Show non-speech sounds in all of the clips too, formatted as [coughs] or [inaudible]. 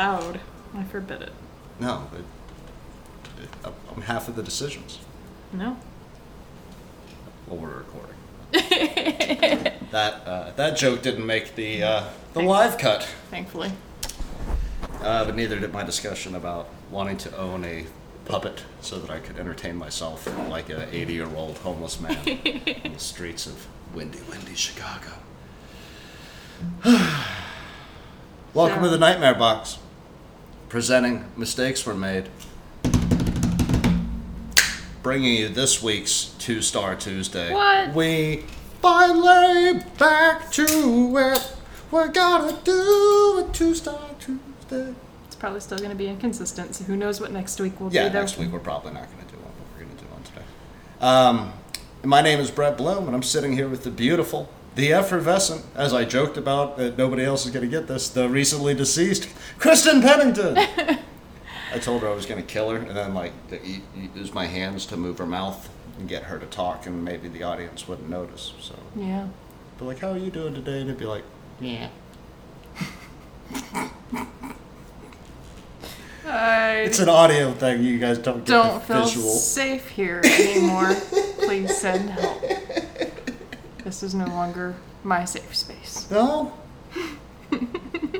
loud. I forbid it. No, it, it, I'm half of the decisions. No. Well, we're recording. [laughs] that uh, that joke didn't make the uh, the live cut, Thankfully. uh, but neither did my discussion about wanting to own a puppet so that I could entertain myself like an 80 year old homeless man [laughs] in the streets of windy, windy Chicago. [sighs] Welcome to the Nightmare Box. Presenting mistakes were made. Bringing you this week's Two Star Tuesday. What? We finally back to it. We're gonna do a Two Star Tuesday. It's probably still going to be inconsistent, so who knows what next week will Yeah, be. though. next week we're probably not going to do one, but we're going to do one today. Um, my name is Brett Bloom, and I'm sitting here with the beautiful, the effervescent, as I joked about, that nobody else is going to get this, the recently deceased Kristen Pennington. [laughs] I told her I was going to kill her, and then like to use my hands to move her mouth and get her to talk, and maybe the audience wouldn't notice. So, Yeah. but like, how are you doing today? And it'd be like, yeah. I It's an audio thing. You guys don't get don't the feel visual. safe here anymore. Please send help. [laughs] This is no longer my safe space. No.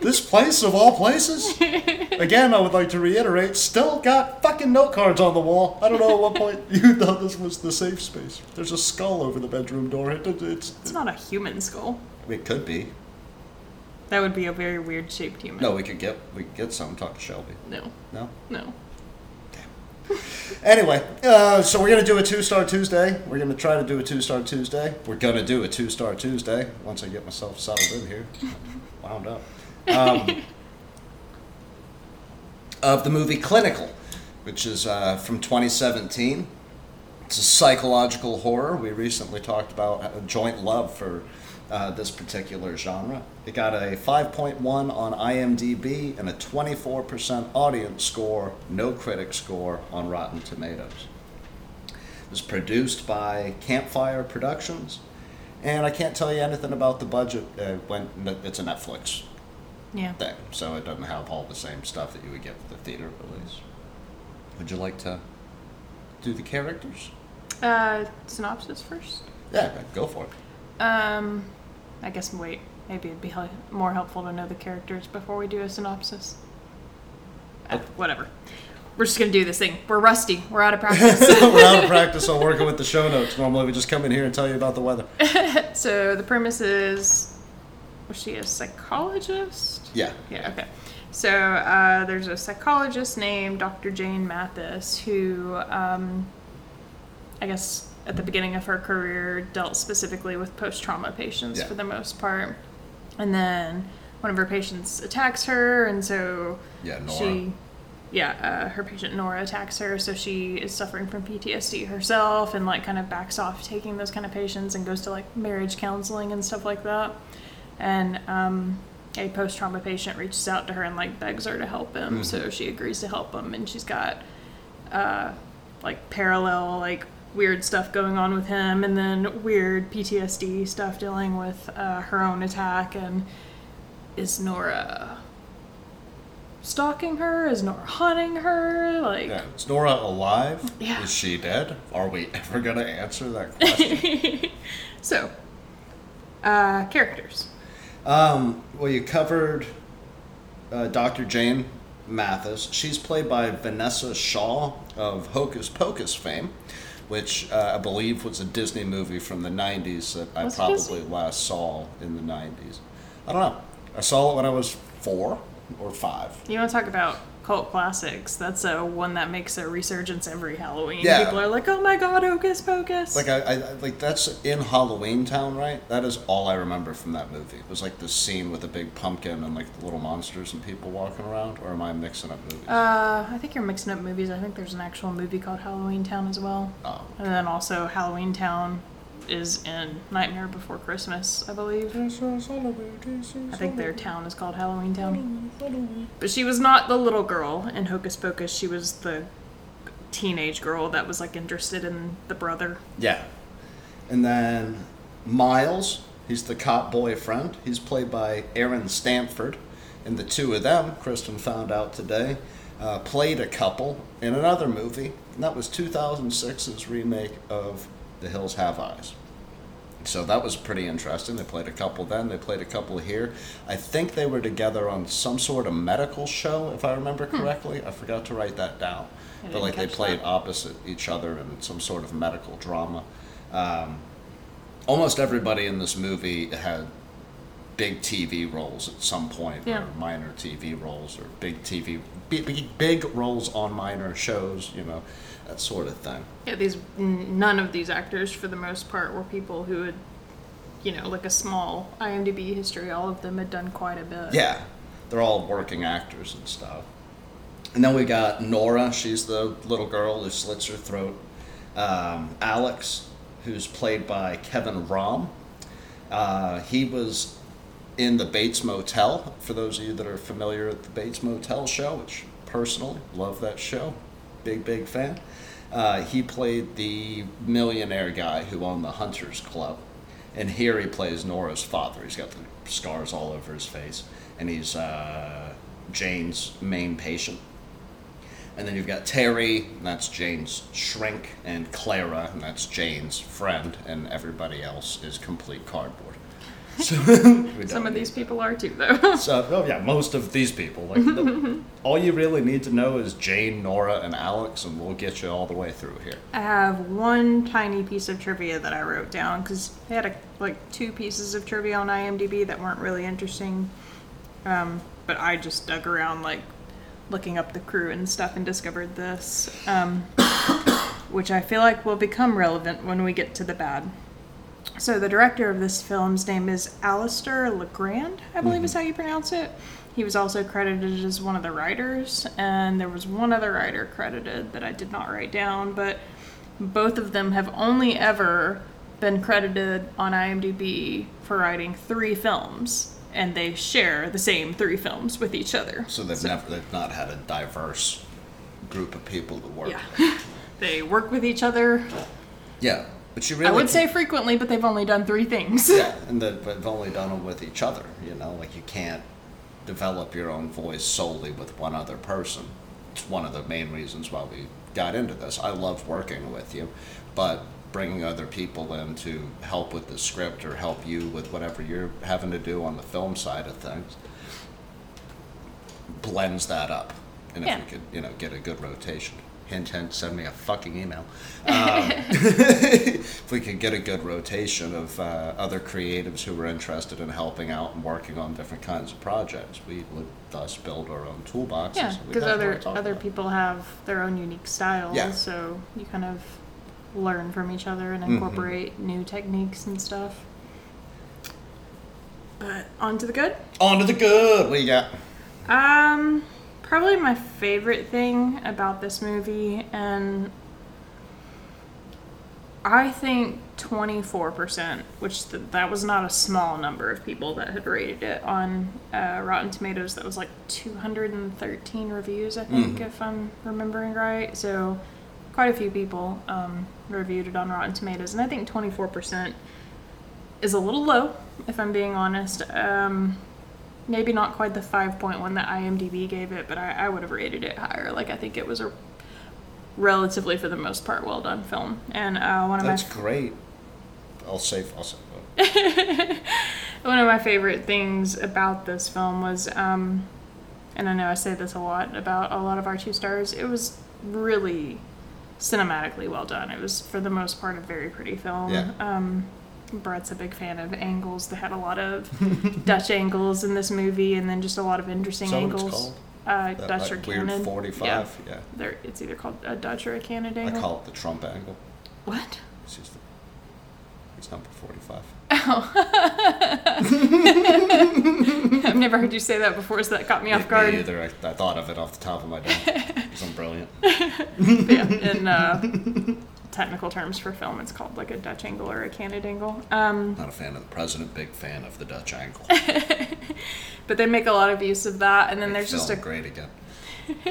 this place of all places? Again, I would like to reiterate, still got fucking note cards on the wall. I don't know at what point [laughs] you thought this was the safe space. There's a skull over the bedroom door. It, it- it's, It's not a human skull. it could be. That would be a very weird shaped human. No, we could get we could get some. Talk to Shelby. No. No. No. Anyway, uh, so we're gonna do a two star Tuesday. We're gonna try to do a two star Tuesday. We're gonna do a two star Tuesday once I get myself settled in here, [laughs] wound up. Um, of the movie Clinical, which is uh, from 2017. It's a psychological horror. We recently talked about a joint love for uh, this particular genre. It got a 5.1 on IMDb and a 24% audience score, no critic score on Rotten Tomatoes. It was produced by Campfire Productions, and I can't tell you anything about the budget. Uh, when it's a Netflix Yeah. thing, so it doesn't have all the same stuff that you would get with the theater release. Would you like to do the characters? Uh, synopsis first. Yeah, go for it. Um, I guess wait. Maybe it'd be more helpful to know the characters before we do a synopsis. Uh, whatever. We're just gonna do this thing. We're rusty. We're out of [laughs] practice. We're out of [laughs] practice on working with the show notes. Normally, we just come in here and tell you about the weather. [laughs] so the premise is, was she a psychologist? Yeah. Yeah, okay. So uh, there's a psychologist named Dr. Jane Mathis who, um, I guess, at the beginning of her career, dealt specifically with post trauma patients Yeah. for the most part. And then one of her patients attacks her, and so Yeah, Nora. she, yeah, uh, her patient Nora attacks her, so she is suffering from PTSD herself, and like kind of backs off taking those kind of patients and goes to like marriage counseling and stuff like that. And um, a post trauma patient reaches out to her and like begs her to help him, so she agrees to help him, and she's got uh, like parallel like weird stuff going on with him, and then weird PTSD stuff dealing with uh, her own attack, and is Nora stalking her? Is Nora hunting her? Like, Yeah. Is Nora alive? Yeah. Is she dead? Are we [laughs] ever going to answer that [laughs] question? so, uh, characters. um, well, you covered uh, Dr. Jane Mathis. She's played by Vinessa Shaw of Hocus Pocus fame, which uh, I believe was a Disney movie from the 90s that I Was probably last saw in the 90s. I don't know. I saw it when I was four or five. You want to talk about cult classics? That's a one that makes a resurgence every Halloween. Yeah. People are like, "Oh my God, Hocus Pocus!" Like I, I like that's in Halloween Town, right? That is all I remember from that movie. It was like the scene with the big pumpkin and like the little monsters and people walking around. Or am I mixing up movies? uh, I think you're mixing up movies. I think there's an actual movie called Halloween Town as well, oh, and then also Halloween Town is in Nightmare Before Christmas, I believe. I think their town is called Halloween Town. But she was not the little girl in Hocus Pocus. She was the teenage girl that was like interested in the brother. Yeah. And then Miles, he's the cop boyfriend. He's played by Aaron Stanford. And the two of them, Kristen found out today, uh, played a couple in another movie, and that was 2006's remake of The Hills Have Eyes. So that was pretty interesting. They played a couple then, they played a couple here. I think they were together on some sort of medical show, if I remember correctly. I forgot to write that down. I but like they played that. opposite each other in some sort of medical drama. Um, almost everybody in this movie had big TV roles at some point, Yeah. or minor TV roles, or big TV, big, big, big roles on minor shows, you know, that sort of thing. Yeah, these none of these actors, for the most part, were people who had, you know, like a small IMDb history. All of them had done quite a bit. Yeah, they're all working actors and stuff. And then we got Nora. She's the little girl who slits her throat. Um, Alex, who's played by Kevin Rahm. Uh, he was in the Bates Motel. For those of you that are familiar with the Bates Motel show, which personally love that show, big big fan. Uh, he played the millionaire guy who owned the Hunters Club, and here he plays Nora's father. He's got the scars all over his face, and he's uh, Jane's main patient. And then you've got Terry, and that's Jane's shrink, and Clara, and that's Jane's friend, and everybody else is complete cardboard. So [laughs] we Some don't of these people are too, though. [laughs] so, oh yeah, most of these people. Like, the, [laughs] all you really need to know is Jane, Nora, and Alex, and we'll get you all the way through here. I have one tiny piece of trivia that I wrote down because I had a, like two pieces of trivia on IMDb that weren't really interesting. Um, but I just dug around, like looking up the crew and stuff, and discovered this, um, [coughs] which I feel like will become relevant when we get to the bad. So the director of this film's name is Alistair Legrand, I believe is mm-hmm. how you pronounce it. He was also credited as one of the writers, and there was one other writer credited that I did not write down, but both of them have only ever been credited on IMDb for writing three films, and they share the same three films with each other. So they've never, they've not had a diverse group of people to work. Yeah. [laughs] they work with each other. Yeah, but you really. I would say frequently, but they've only done three things. Yeah, [laughs] and that- they've only done them with each other. You know, like you can't develop your own voice solely with one other person. It's one of the main reasons why we got into this. I love working with you, but bringing other people in to help with the script or help you with whatever you're having to do on the film side of things blends that up. And if we could, you know, get a good rotation. Hint, hint, send me a fucking email. Um, [laughs] [laughs] if we could get a good rotation of uh, other creatives who were interested in helping out and working on different kinds of projects, we would thus build our own toolboxes. Yeah, because other other about. people have their own unique styles, Yeah. so you kind of learn from each other and Mhm. incorporate new techniques and stuff. But on to the good. On to the good. What do you got? Um, probably my favorite thing about this movie, and I think 24%, which th- that was not a small number of people that had rated it on uh, Rotten Tomatoes. That was like 213 reviews, I think, Mhm. if I'm remembering right. So, quite a few people um, reviewed it on Rotten Tomatoes, and I think 24% is a little low, if I'm being honest. Um, maybe not quite the 5.1 that IMDb gave it, but I, I would have rated it higher. Like, I think it was a relatively, for the most part, well done film. And uh, one of my That's my great. I'll save. I'll say. [laughs] one of my favorite things about this film was, um, and I know I say this a lot about a lot of our two stars. It was really cinematically well done. It was, for the most part, a very pretty film. Yeah. Um, Brett's a big fan of angles. They had a lot of [laughs] Dutch angles in this movie, and then just a lot of interesting angles. Uh, That, Dutch like, or weird canted. 45. Yeah. They're, it's either called a Dutch or a canted I call it the Trump angle. what? It's, just the, it's number 45. [laughs] Oh. [laughs] I've never heard you say that before, so that caught me off Me guard. either. I, I thought of it off the top of my head. Because I'm brilliant. yeah, in uh, technical terms for film, it's called like a Dutch angle or a canted angle. Um, Not a fan of the president, big fan of the Dutch angle. [laughs] but they make a lot of use of that, and then there's just a great again. [laughs]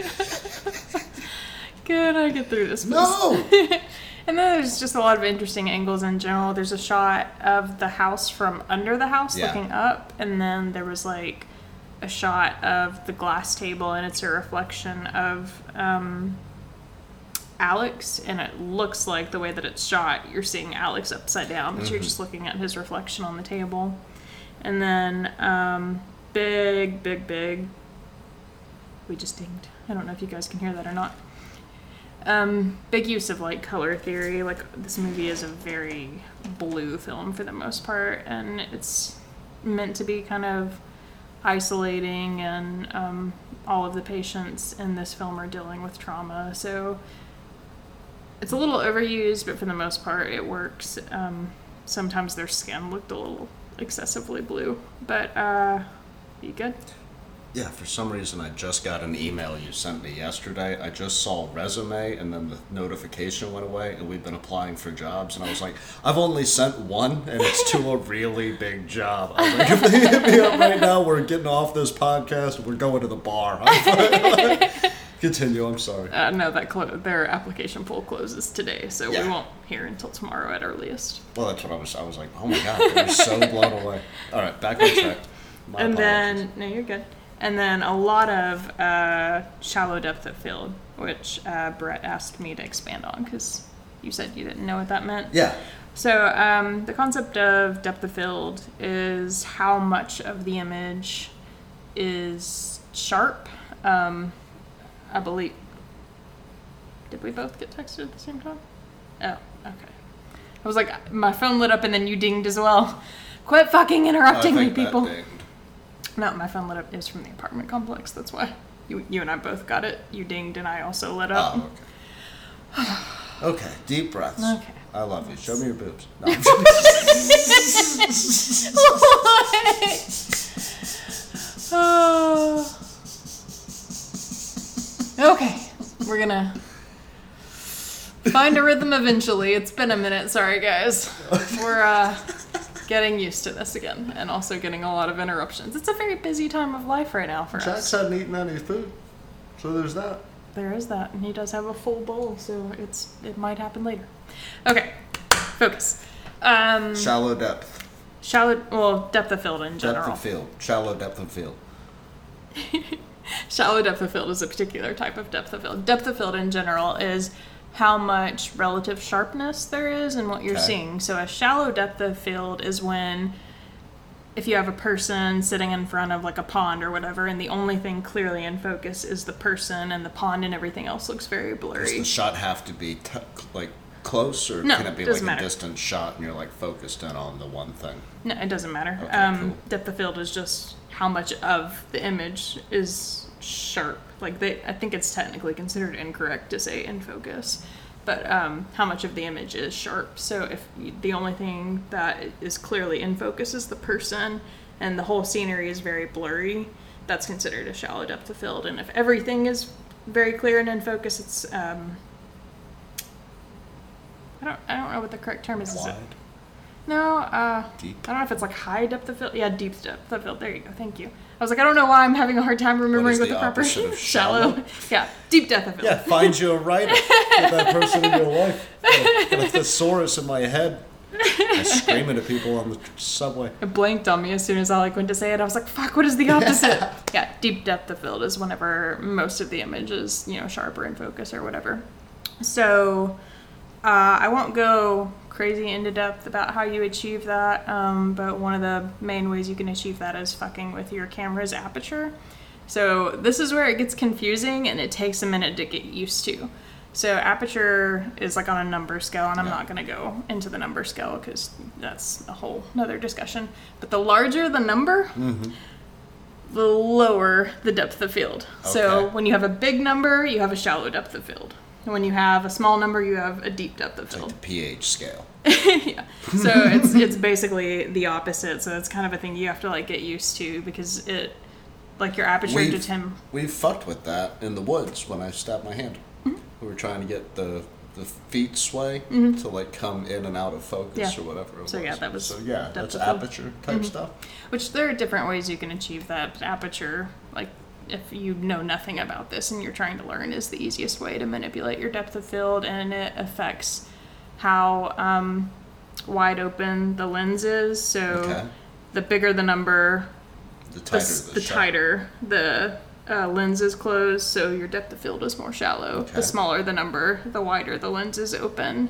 Can I get through this? please? No! [laughs] And then there's just a lot of interesting angles in general. There's a shot of the house from under the house Yeah. looking up, and then there was like a shot of the glass table, and it's a reflection of um, Alex, and it looks like the way that it's shot, you're seeing Alex upside down, but you're just looking at his reflection on the table. And then um, big, big, big. We just dinged. I don't know if you guys can hear that or not. Um, big use of like color theory. Like this movie is a very blue film for the most part, and it's meant to be kind of isolating, and um, all of the patients in this film are dealing with trauma. So it's a little overused, but for the most part, it works. Um, sometimes their skin looked a little excessively blue, but uh, you good? Yeah, for some reason, I just got an email you sent me yesterday. I just saw a resume, and then the notification went away, and we've been applying for jobs. And I was like, I've only sent one, and it's to a really big job. I was like, if they hit me up right now, we're getting off this podcast, we're going to the bar. [laughs] [laughs] Continue, I'm sorry. Uh, no, that clo- their application pool closes today, so Yeah. we won't hear until tomorrow at earliest. Well, that's what I was. I was like, oh my god, I was so blown away. All right, back on track. My and apologies. then no, you're good. And then a lot of uh, shallow depth of field, which uh, Brett asked me to expand on because you said you didn't know what that meant. yeah, So um, the concept of depth of field is how much of the image is sharp. Um, I believe. Did we both get texted at the same time? Oh, okay. I was like, my phone lit up and then you dinged as well. Quit fucking interrupting me, people. No, my phone lit up. It was from the apartment complex. That's why. You, you and I both got it. You dinged and I also lit up. Oh, okay. okay, deep breaths. Okay. I love you. Show me your boobs. No, [laughs] [laughs] [laughs] Oh. Okay, we're gonna find a rhythm eventually. It's been a minute. Sorry, guys. We're uh, getting used to this again, and also getting a lot of interruptions. It's a very busy time of life right now for us. Jax hadn't eaten any food, so there's that. There is that, and he does have a full bowl, so it's it might happen later. Okay, focus. Um, Shallow depth. shallow, well, depth of field in general. Depth of field. Shallow depth of field. [laughs] Shallow depth of field is a particular type of depth of field. Depth of field in general is how much relative sharpness there is in what you're Okay. seeing. So a shallow depth of field is when if you have a person sitting in front of like a pond or whatever and the only thing clearly in focus is the person and the pond and everything else looks very blurry. Does the shot have to be t- like close, or No, can it be like matter. a distant shot and you're like focused in on the one thing? No, it doesn't matter. Okay, um, cool. Depth of field is just how much of the image is sharp. Like they, I think it's technically considered incorrect to say in focus, but um, how much of the image is sharp. So if you, the only thing that is clearly in focus is the person, and the whole scenery is very blurry, that's considered a shallow depth of field. And if everything is very clear and in focus, it's um, I don't, I don't know what the correct term is. Is it? Wide. No, uh, Deep. I don't know if it's like high depth of field. Yeah, deep depth of field. There you go. Thank you. I was like, I don't know why I'm having a hard time remembering is what the the, proper opposite of [laughs] shallow. shallow? yeah, deep depth of field. Yeah, find you a writer. Get that person in your life. Got a- got a thesaurus in my head. I'm screaming at people on the subway. It blanked on me as soon as I like went to say it. I was like, "Fuck! What is the opposite?" [laughs] yeah, deep depth of field is whenever most of the image is you know sharper in focus or whatever. So uh, I won't go crazy into depth about how you achieve that, um, but one of the main ways you can achieve that is fucking with your camera's aperture. So this is where it gets confusing and it takes a minute to get used to. So aperture is like on a number scale, and I'm Yeah. not going to go into the number scale because that's a whole another discussion. But the larger the number, Mm-hmm. the lower the depth of field. So when you have a big number, you have a shallow depth of field. And when you have a small number, you have a deep depth of It's like field. the pH scale. [laughs] yeah. So it's it's basically the opposite. So it's kind of a thing you have to like get used to because it like your aperture We've- to Tim. We've fucked with that in the woods when I stabbed my hand. Mm-hmm. We were trying to get the the feet sway to like come in and out of focus Yeah. or whatever. It So, was. yeah, that was so yeah, that's field. aperture type stuff. Which there are different ways you can achieve that. But aperture, like if you know nothing about this and you're trying to learn, is the easiest way to manipulate your depth of field, and it affects how um, wide open the lens is. So Okay. the bigger the number, The the, tighter the, the shot. tighter the uh, lens is closed, so your depth of field is more shallow. Okay. The smaller the number, the wider the lens is open.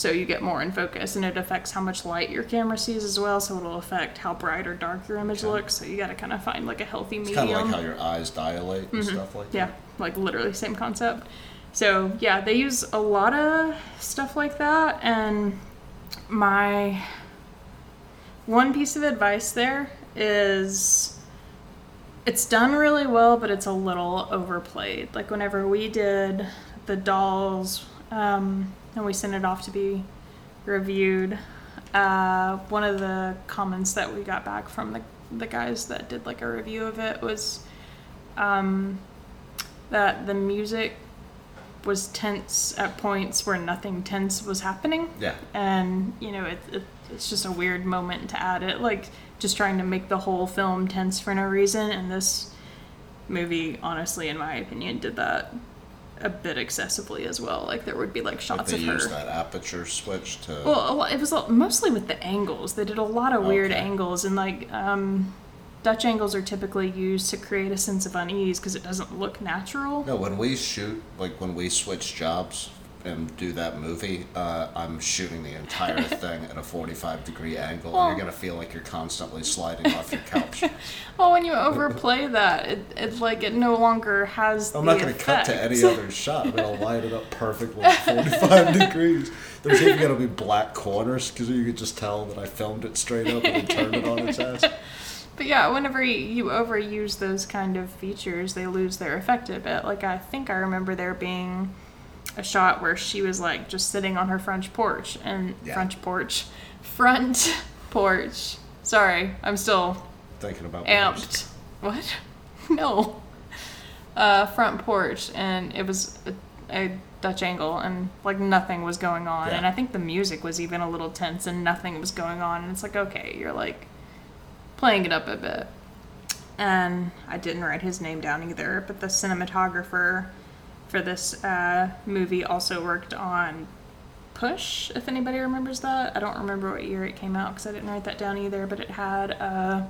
So you get more in focus, and it affects how much light your camera sees as well. So it'll affect how bright or dark your image Okay. looks. So you got to kind of find like a healthy It's medium. kind of like how your eyes dilate and stuff like Mm-hmm. Yeah, that. like literally same concept. So yeah, they use a lot of stuff like that, and my one piece of advice there is it's done really well, but it's a little overplayed. Like whenever we did the dolls, um, and we sent it off to be reviewed, uh, one of the comments that we got back from the the guys that did like a review of it was um, that the music was tense at points where nothing tense was happening. Yeah. and you know it, it, it's just a weird moment to add it like just trying to make the whole film tense for no reason. And this movie honestly in my opinion did that a bit excessively as well like there would be like shots they of her use that aperture switch to. well, lot, it was mostly with the angles. They did a lot of weird Okay. angles, and like um, Dutch angles are typically used to create a sense of unease because it doesn't look natural. No, when we shoot, like when we switch jobs and do that movie, uh, I'm shooting the entire [laughs] thing at a 45 degree angle, Well- and you're gonna feel like you're constantly sliding off your couch. [laughs] Well, when you overplay that, it, it like it no longer has. I'm the not gonna cut to any other [laughs] shot. I'm gonna line it up perfectly at 45 degrees. There's even gonna be black corners because you could just tell that I filmed it straight up and then turned it on its ass. But yeah, whenever you, you overuse those kind of features, they lose their effect a bit. Like I think I remember there being a shot where she was like just sitting on her French porch and Yeah. French porch, front [laughs] porch. Sorry, I'm still Thinking about amped. What? [laughs] No. Uh, front porch, and it was a, a Dutch angle, and like nothing was going on. Yeah. And I think the music was even a little tense, and nothing was going on. And it's like, okay, you're like playing it up a bit. And I didn't write his name down either, but the cinematographer for this uh, movie also worked on Push, if anybody remembers that. I don't remember what year it came out because I didn't write that down either, but it had uh,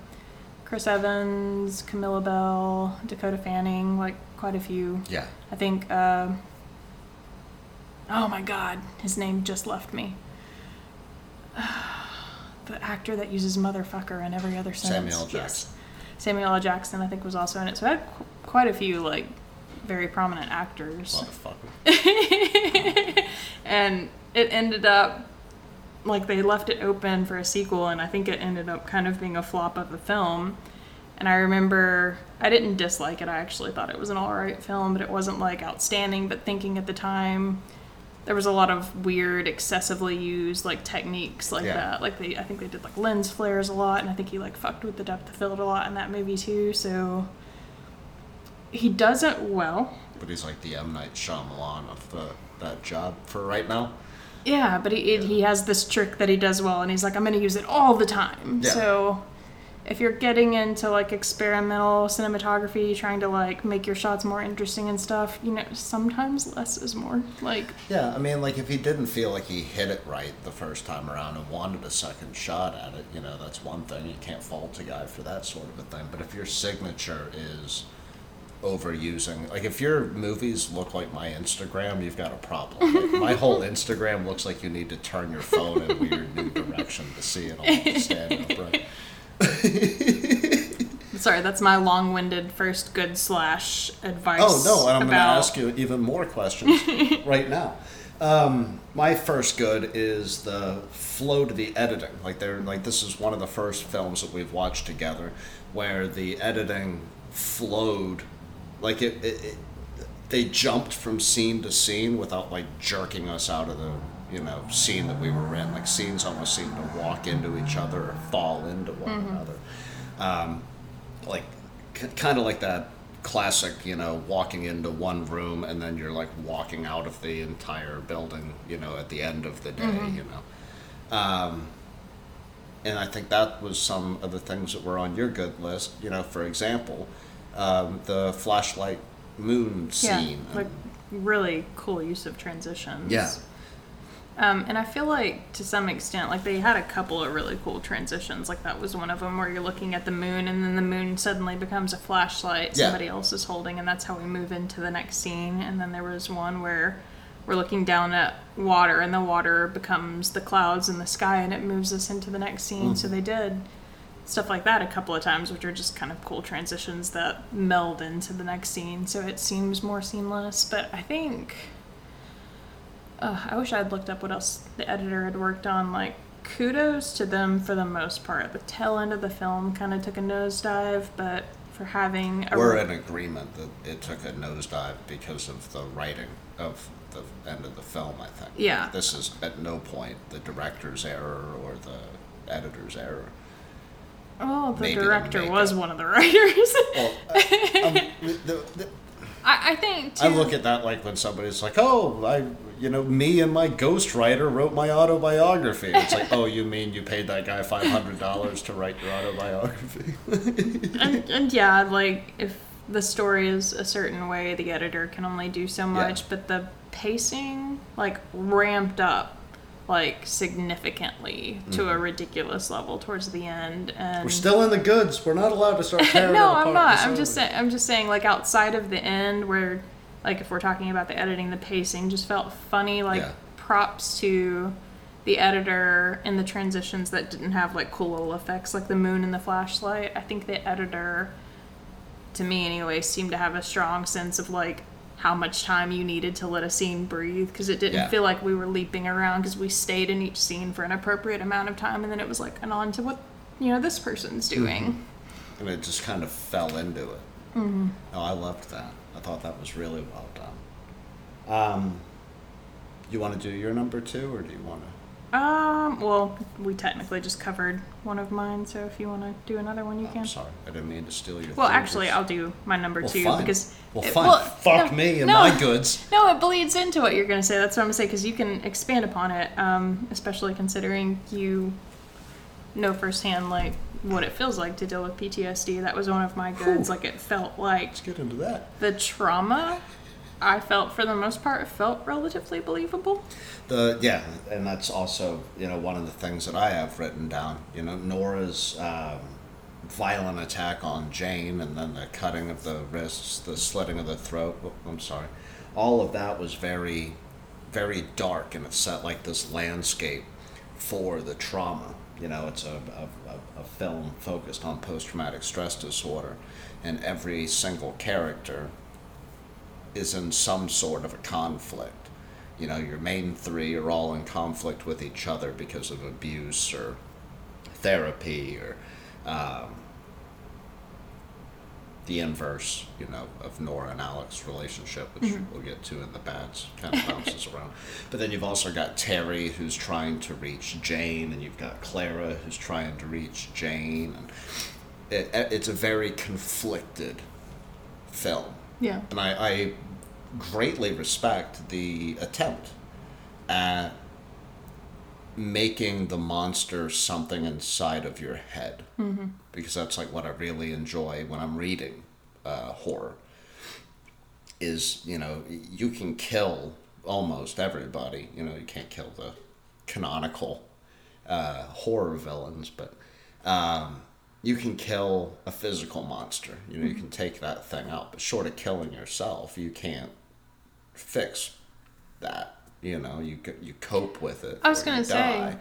Chris Evans, Camilla Belle, Dakota Fanning, like quite a few. Yeah. I think. Uh, oh my God, his name just left me. [sighs] the actor that uses motherfucker in every other sentence. Samuel L. Yes. Jackson. Samuel L. Jackson, I think, was also in it. So had qu- quite a few like very prominent actors, Motherfucker. [laughs] and it ended up like they left it open for a sequel, and I think it ended up kind of being a flop of a film. And I remember I didn't dislike it. I actually thought it was an alright film, but it wasn't like outstanding. But thinking at the time, there was a lot of weird, excessively used like techniques like Yeah. that. Like they, I think they did like lens flares a lot, and I think he like fucked with the depth of field a lot in that movie too. So he does it well. But he's like the M Night Shyamalan of the that job for right now. Yeah, but he he has this trick that he does well, and he's like, I'm gonna use it all the time. Yeah. So if you're getting into like experimental cinematography, trying to like make your shots more interesting and stuff, you know, sometimes less is more. Like, Yeah, I mean, like if he didn't feel like he hit it right the first time around and wanted a second shot at it, you know, that's one thing. You can't fault a guy for that sort of a thing. But if your signature is overusing, like if your movies look like my Instagram, you've got a problem. Like, my whole [laughs] Instagram looks like you need to turn your phone in a weird new direction to see it all stand upright. [laughs] sorry, that's my long-winded first good slash advice. Oh no, and I'm going to ask you even more questions [laughs] right now. Um, my first good is the flow to the editing. Like they're like this is one of the first films that we've watched together where the editing flowed like it, it, it they jumped from scene to scene without like jerking us out of the you know scene that we were in. Like scenes almost seemed to walk into each other or fall into one another. Um, like k- kind of like that classic you know walking into one room and then you're like walking out of the entire building you know at the end of the day you know? Um, and i think that was some of the things that were on your good list. You know for example um, the flashlight moon scene. yeah, like really cool use of transitions. Yeah. Um, and I feel like to some extent, like they had a couple of really cool transitions. Like that was one of them where you're looking at the moon, and then the moon suddenly becomes a flashlight Yeah. somebody else is holding, and that's how we move into the next scene. And then there was one where we're looking down at water, and the water becomes the clouds in the sky, and it moves us into the next scene. So they did stuff like that a couple of times, which are just kind of cool transitions that meld into the next scene. So it seems more seamless. But I think uh, I wish I had looked up what else the editor had worked on. Like, kudos to them for the most part. The tail end of the film kind of took a nosedive, but for having a We're in agreement that it took a nosedive because of the writing of the end of the film, I think. Yeah. This is at no point the director's error or the editor's error. Oh, the director was one of the writers. Well, I, [laughs] um, the, the, I, I think too. I look at that like when somebody's like, "Oh, I, you know, me and my ghostwriter wrote my autobiography." It's like, "Oh, you mean you paid that guy five hundred dollars to write your autobiography?" [laughs] and, and yeah, like if the story is a certain way, the editor can only do so much. But the pacing, like, ramped up like significantly to a mm-hmm. ridiculous level towards the end. And We're still in the goods. We're not allowed to start [laughs] tearing no, I'm not. I'm just saying. I'm just saying. Like outside of the end, where, like, if we're talking about the editing, the pacing just felt funny. Like Yeah. props to the editor and the transitions that didn't have like cool little effects, like the moon and the flashlight. I think the editor, to me anyway, seemed to have a strong sense of like how much time you needed to let a scene breathe because it didn't Yeah. feel like we were leaping around because we stayed in each scene for an appropriate amount of time and then it was like and on to what you know this person's doing and it just kind of fell into it. Mm-hmm. Oh, I loved that. I thought that was really well done. Um, you want to do your number two, or do you want to? Um, well, we technically just covered one of mine, so if you want to do another one, you I'm can. sorry, I didn't mean to steal your. Well, thunder. actually, I'll do my number Well, two fine. because. Well, it- fine. Fuck no, me and no, my goods. No, it bleeds into what you're going to say. That's what I'm going to say because you can expand upon it, um, especially considering you know firsthand like what it feels like to deal with PTSD. That was one of my goods. Like it felt like Let's get into that. the trauma. I felt for the most part it felt relatively believable. The yeah, and that's also you know one of the things that I have written down. You know, Nora's um, violent attack on Jane, and then the cutting of the wrists, the slitting of the throat. oh, I'm sorry, all of that was very, very dark, and it set like this landscape for the trauma. You know, it's a, a, a film focused on post traumatic stress disorder, and every single character is in some sort of a conflict. You know, your main three are all in conflict with each other because of abuse or therapy or um, the inverse, you know, of Nora and Alex's relationship, which we'll get to in the bads, kind of bounces [laughs] around. But then you've also got Terry, who's trying to reach Jane, and you've got Clara, who's trying to reach Jane, and it, it's a very conflicted film Yeah. and I, I greatly respect the attempt at making the monster something inside of your head mm-hmm. because that's like what I really enjoy when I'm reading uh, horror is you know you can kill almost everybody you know you can't kill the canonical uh, horror villains but um, you can kill a physical monster you know you can take that thing out but short of killing yourself you can't fix that you know you you cope with it I was gonna say. die.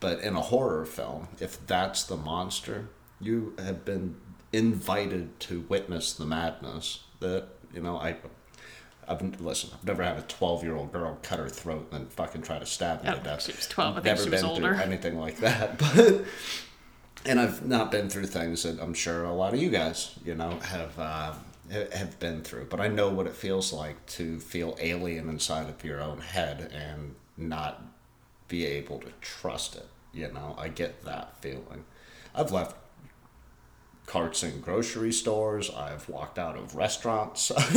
but in a horror film if that's the monster you have been invited to witness the madness that you know i I've listen. I've never had a twelve-year-old girl cut her throat and then fucking try to stab me Oh, to death. she was 12. I think Never she was been older. through anything like that, [laughs] but and I've not been through things that I'm sure a lot of you guys, you know, have uh, have been through. But I know what it feels like to feel alien inside of your own head and not be able to trust it. You know, I get that feeling. I've left carts in grocery stores. I've walked out of restaurants. [laughs]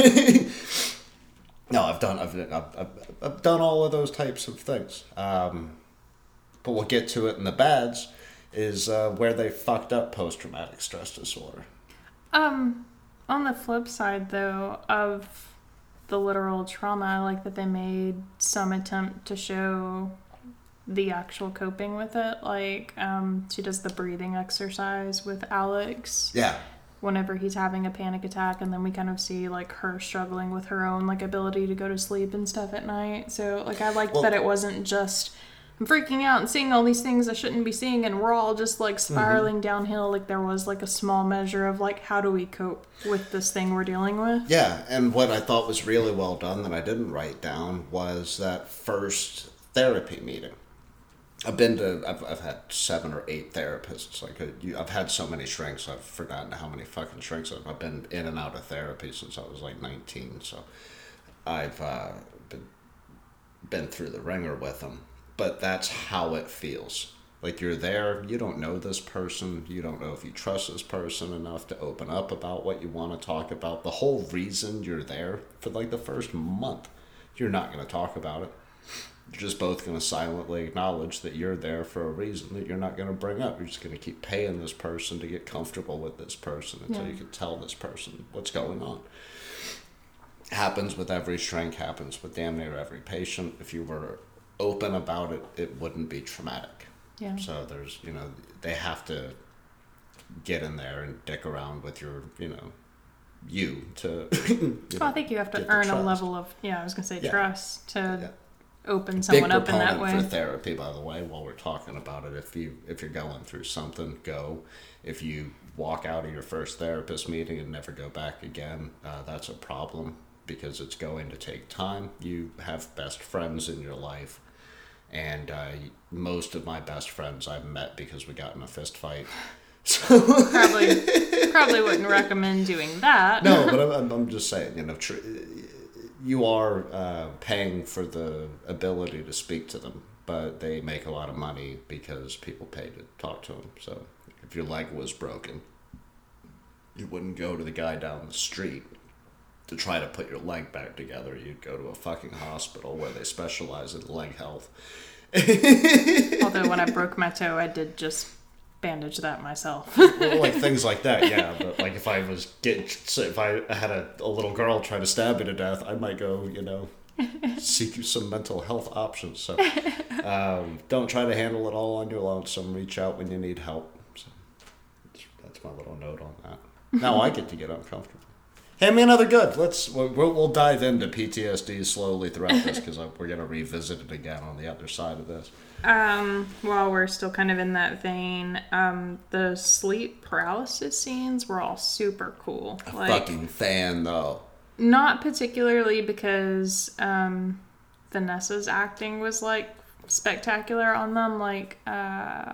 no, I've done I've, I've, I've, done all of those types of things. Um, but we'll get to it in the bads. Is uh, where they fucked up post traumatic stress disorder. Um, on the flip side, though, of the literal trauma, I like that they made some attempt to show the actual coping with it. Like um, she does the breathing exercise with Alex Yeah. whenever he's having a panic attack, and then we kind of see like her struggling with her own like ability to go to sleep and stuff at night. So like I liked Well- that it wasn't just. I'm freaking out and seeing all these things I shouldn't be seeing, and we're all just like spiraling downhill. Like there was like a small measure of like, how do we cope with this thing we're dealing with? Yeah, and what I thought was really well done that I didn't write down was that first therapy meeting. I've been to, I've, I've had seven or eight therapists. Like, uh, I've had so many shrinks, I've forgotten how many fucking shrinks I've, I've been in and out of therapy since I was like 19. So I've uh, been, been through the ringer with them. But that's how it feels. Like you're there, you don't know this person, you don't know if you trust this person enough to open up about what you want to talk about. The whole reason you're there for like the first month, you're not going to talk about it. You're just both going to silently acknowledge that you're there for a reason that you're not going to bring up. You're just going to keep paying this person to get comfortable with this person until Yeah. you can tell this person what's going on happens with every shrink, happens with damn near every patient. If you were open about it, it wouldn't be traumatic. Yeah. So there's, you know, they have to get in there and dick around with your, you know, you to. [coughs] you Well, I think you have to earn a level of yeah. I was gonna say Yeah. trust to Yeah. open Big someone up in that way. for therapy, by the way. While we're talking about it, if you if you're going through something, go. If you walk out of your first therapist meeting and never go back again, uh, that's a problem because it's going to take time. You have best friends in your life, and uh, most of my best friends I've met because we got in a fist fight. [laughs] probably [laughs] probably wouldn't recommend doing that. No, [laughs] but I'm, I'm, I'm just saying, you know, tr- you are uh, paying for the ability to speak to them, but they make a lot of money because people pay to talk to them. So if your leg was broken, you wouldn't go to the guy down the street to try to put your leg back together. You'd go to a fucking hospital where they specialize in leg health. [laughs] Although when I broke my toe, I did just bandage that myself. Well, like things like that, yeah. But like if I was getting, if I had a, a little girl try to stab me to death, I might go, you know, seek some mental health options. So um, don't try to handle it all on your lonesome. Reach out when you need help. So that's my little note on that. Now I get to get uncomfortable. Hand me another good. Let's we'll, we'll dive into PTSD slowly throughout this because we're gonna revisit it again on the other side of this. um, while we're still kind of in that vein, um, the sleep paralysis scenes were all super cool. Like Fucking fan though. not particularly because um, Vinessa's acting was like spectacular on them. Like uh,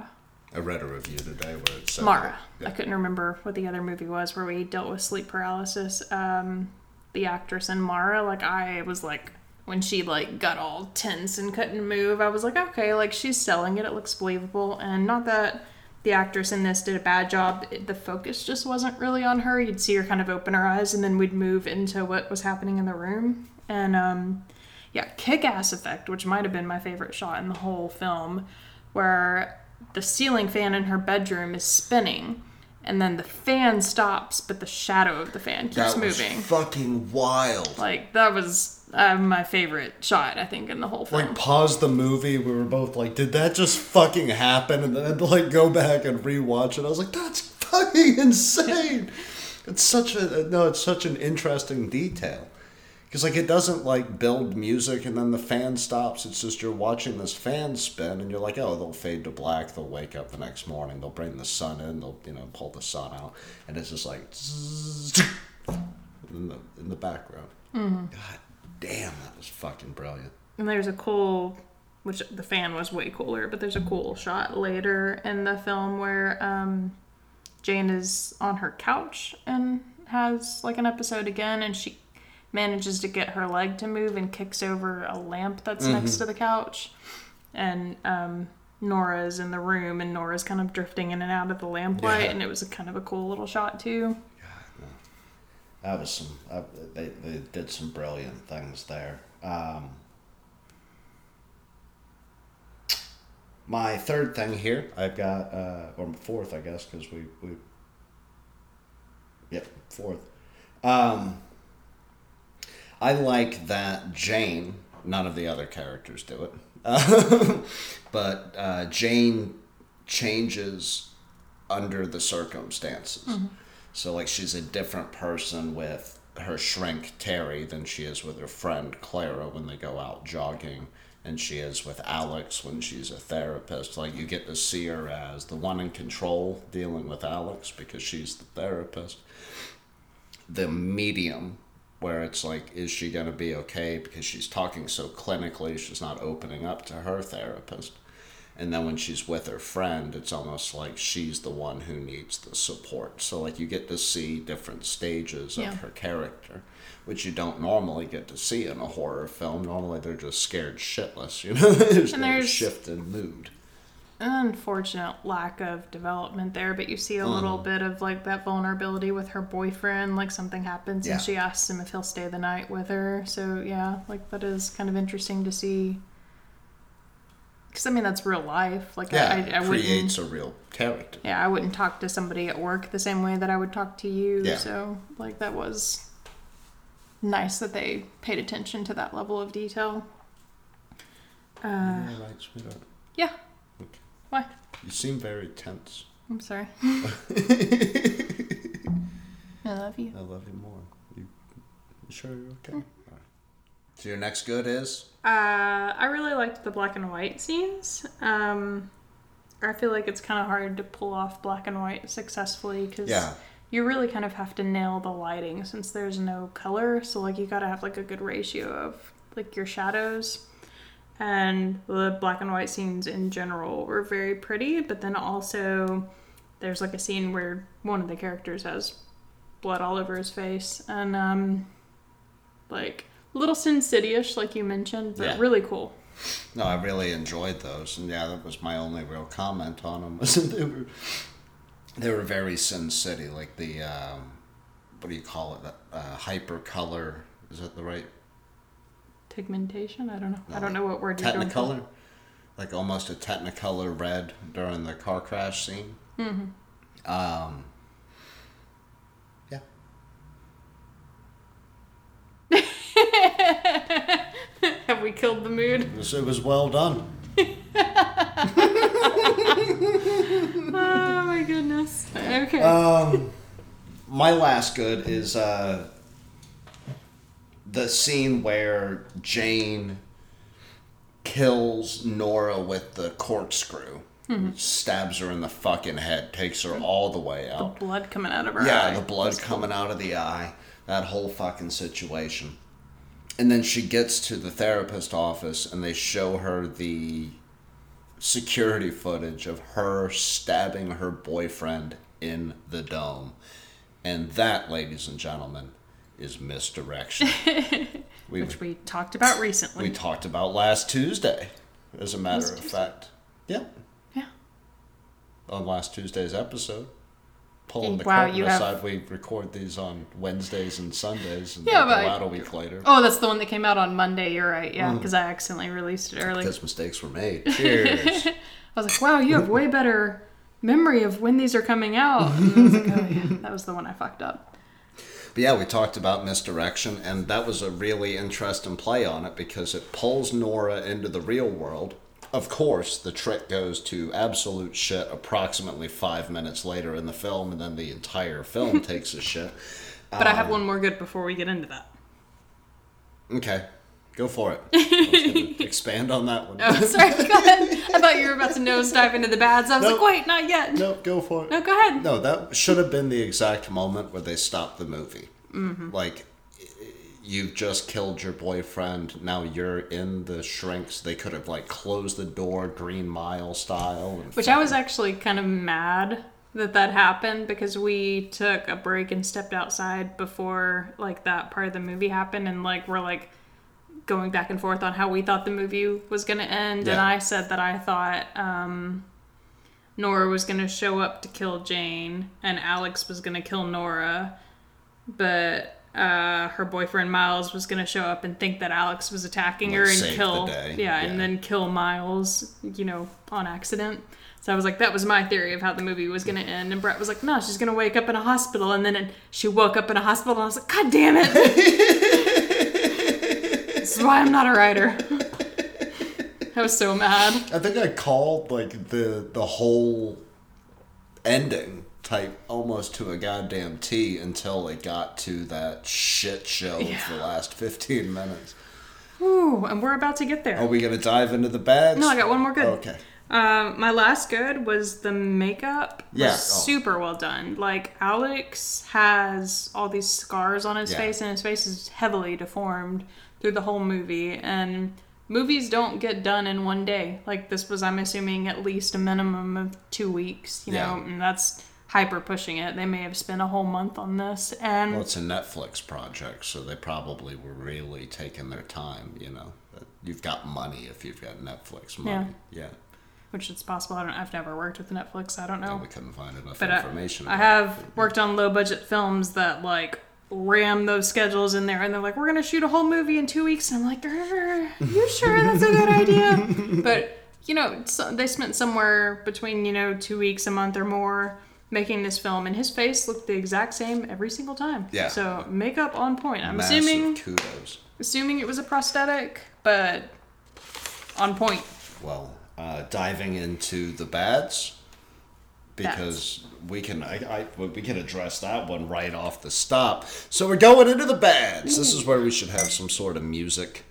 I read a review today where it said Mara. Yeah. I couldn't remember what the other movie was where we dealt with sleep paralysis. Um, the actress in Mara, like I was like when she like got all tense and couldn't move, I was like, okay, like she's selling it. It looks believable, and not that the actress in this did a bad job. The focus just wasn't really on her. You'd see her kind of open her eyes, and then we'd move into what was happening in the room, and um, yeah, kick-ass effect, which might have been my favorite shot in the whole film, where the ceiling fan in her bedroom is spinning, and then the fan stops, but the shadow of the fan keeps That was moving. fucking wild. Like that was uh, my favorite shot, I think, in the whole film. Like pause the movie. We were both like, "Did that just fucking happen?" And then I'd like go back and rewatch it. I was like, "That's fucking [laughs] insane." it's such a no. It's such an interesting detail because like it doesn't like build music and then the fan stops. It's just you're watching this fan spin and you're like, "Oh, they'll fade to black. They'll wake up the next morning. They'll bring the sun in. They'll you know pull the sun out." And it's just like in the in the background. God damn, that was fucking brilliant. And there's a cool, which the fan was way cooler, but there's a cool shot later in the film where um, Jane is on her couch and has like an episode again, and she manages to get her leg to move and kicks over a lamp that's next to the couch. And um, Nora is in the room, and Nora's kind of drifting in and out of the lamplight, Yeah. and it was a kind of a cool little shot too. That was some. Uh, they they did some brilliant things there. Um, my third thing here, I've got, uh, or fourth, I guess, because we we. Yep, fourth. Um, I like that Jane none of the other characters do it. [laughs] but uh, Jane changes under the circumstances. So, like, she's a different person with her shrink Terry than she is with her friend Clara when they go out jogging, and she is with Alex when she's a therapist. Like, you get to see her as the one in control dealing with Alex because she's the therapist. The medium, where it's like, is she going to be okay because she's talking so clinically, she's not opening up to her therapist. And then when she's with her friend, it's almost like she's the one who needs the support. So, like, you get to see different stages Yeah. of her character, which you don't normally get to see in a horror film. Normally, they're just scared shitless, you know? [laughs] there's And no there's- shift in mood. Unfortunate lack of development there, but you see a Mm-hmm. little bit of like that vulnerability with her boyfriend. Like something happens Yeah. and she asks him if he'll stay the night with her. So yeah, like that is kind of interesting to see. Because I mean that's real life. Like Yeah, I, I, I wouldn't. creates a real character. Yeah, I wouldn't talk to somebody at work the same way that I would talk to you. Yeah. So like that was nice that they paid attention to that level of detail. Uh, yeah, right, sweetheart. yeah. Okay. Why? You seem very tense. I'm sorry. [laughs] I love you. I love you more. You, you sure you're okay? Right. So, your next good is? Uh, I really liked the black and white scenes. Um, I feel like it's kind of hard to pull off black and white successfully because Yeah. you really kind of have to nail the lighting since there's no color. So like you gotta have like a good ratio of like your shadows. And the black and white scenes in general were very pretty, but then also there's like a scene where one of the characters has blood all over his face and um like a little Sin City-ish, like you mentioned, but Yeah. really cool. No, I really enjoyed those, and yeah, that was my only real comment on them. [laughs] Was that they were they were very Sin City, like the um, what do you call it? Uh, hyper color. Is that the right Pigmentation? I don't know. I don't know what word you're going for. Technicolor? Like almost a Technicolor red during the car crash scene. Mm-hmm. Um, yeah. [laughs] Have we killed the mood? It was, it was well done. [laughs] Oh my goodness. Okay. Um, my last good is uh, the scene where Jane kills Nora with the corkscrew, mm-hmm. stabs her in the fucking head, takes her all the way out. The blood coming out of her Yeah, eye. the blood coming out of the eye, that whole fucking situation. And then she gets to the therapist office and they show her the security footage of her stabbing her boyfriend in the dome. And that, ladies and gentlemen, is misdirection. [laughs] we, Which we talked about recently. we talked about last Tuesday, as a matter of fact. Yep, yeah. on last Tuesday's episode. Pulling the Wow, curtain you have- aside, we record these on Wednesdays and Sundays, and Yeah, but- out a week later. Oh, that's the one that came out on Monday. You're right. Yeah, mm. because I accidentally released it early. Because mistakes were made. [laughs] Cheers. [laughs] I was like, wow, you have way better memory of when these are coming out. And I was like, oh, yeah, that was the one I fucked up. But yeah, we talked about misdirection, and that was a really interesting play on it because it pulls Nora into the real world. Of course, the trick goes to absolute shit approximately five minutes later in the film, and then the entire film [laughs] takes a shit. But I Um, have one more good before we get into that. Okay, go for it. [laughs] I expand on that one. Oh, sorry. Go ahead. [laughs] I thought you were about to nosedive into the bads. I was Nope. like, wait, not yet. No, go for it. No, go ahead. No, that should have been the exact moment where they stopped the movie. Mm-hmm. Like, you've just killed your boyfriend. Now you're in the shrinks. They could have like closed the door, Green Mile style. And Which I was actually kind of mad that that happened because we took a break and stepped outside before like that part of the movie happened and like we're like going back and forth on how we thought the movie was going to end and I said that I thought um Nora was going to show up to kill Jane and Alex was going to kill Nora but uh, her boyfriend Miles was going to show up and think that Alex was attacking Like, her and kill yeah, Yeah. and then kill Miles, you know, on accident. So I was like, that was my theory of how the movie was going to end. And Brett was like, no, she's going to wake up in a hospital. And then it, she woke up in a hospital. And I was like, God damn it. [laughs] This is why I'm not a writer. I was so mad. I think I called like the the whole ending type almost to a goddamn T until it got to that shit show Yeah. of the last fifteen minutes. Ooh, and we're about to get there. Are we gonna dive into the bads? No, I got one more good. Okay. Um, my last good was the makeup. Was Yeah, oh. super well done. Like Alex has all these scars on his Yeah. face, and his face is heavily deformed through the whole movie. And movies don't get done in one day. Like this was, I'm assuming, at least a minimum of two weeks. You know, and that's hyper pushing it. They may have spent a whole month on this, and Well, it's a Netflix project, so they probably were really taking their time. You know, you've got money if you've got Netflix money. Yeah. which it's possible. I don't. I've never worked with Netflix. I don't know. And we couldn't find enough But information. I about have worked on low budget films that like ram those schedules in there, and they're like, "We're gonna shoot a whole movie in two weeks," and I'm like, "Er, "You sure that's a good idea?" [laughs] but you know, so they spent somewhere between you know two weeks, a month, or more making this film, and his face looked the exact same every single time. Yeah. So makeup on point. I'm Massive assuming kudos. assuming it was a prosthetic, but on point. Well, uh, diving into the bads because we can I, I we can address that one right off the stop. So we're going into the bads. This is where we should have some sort of music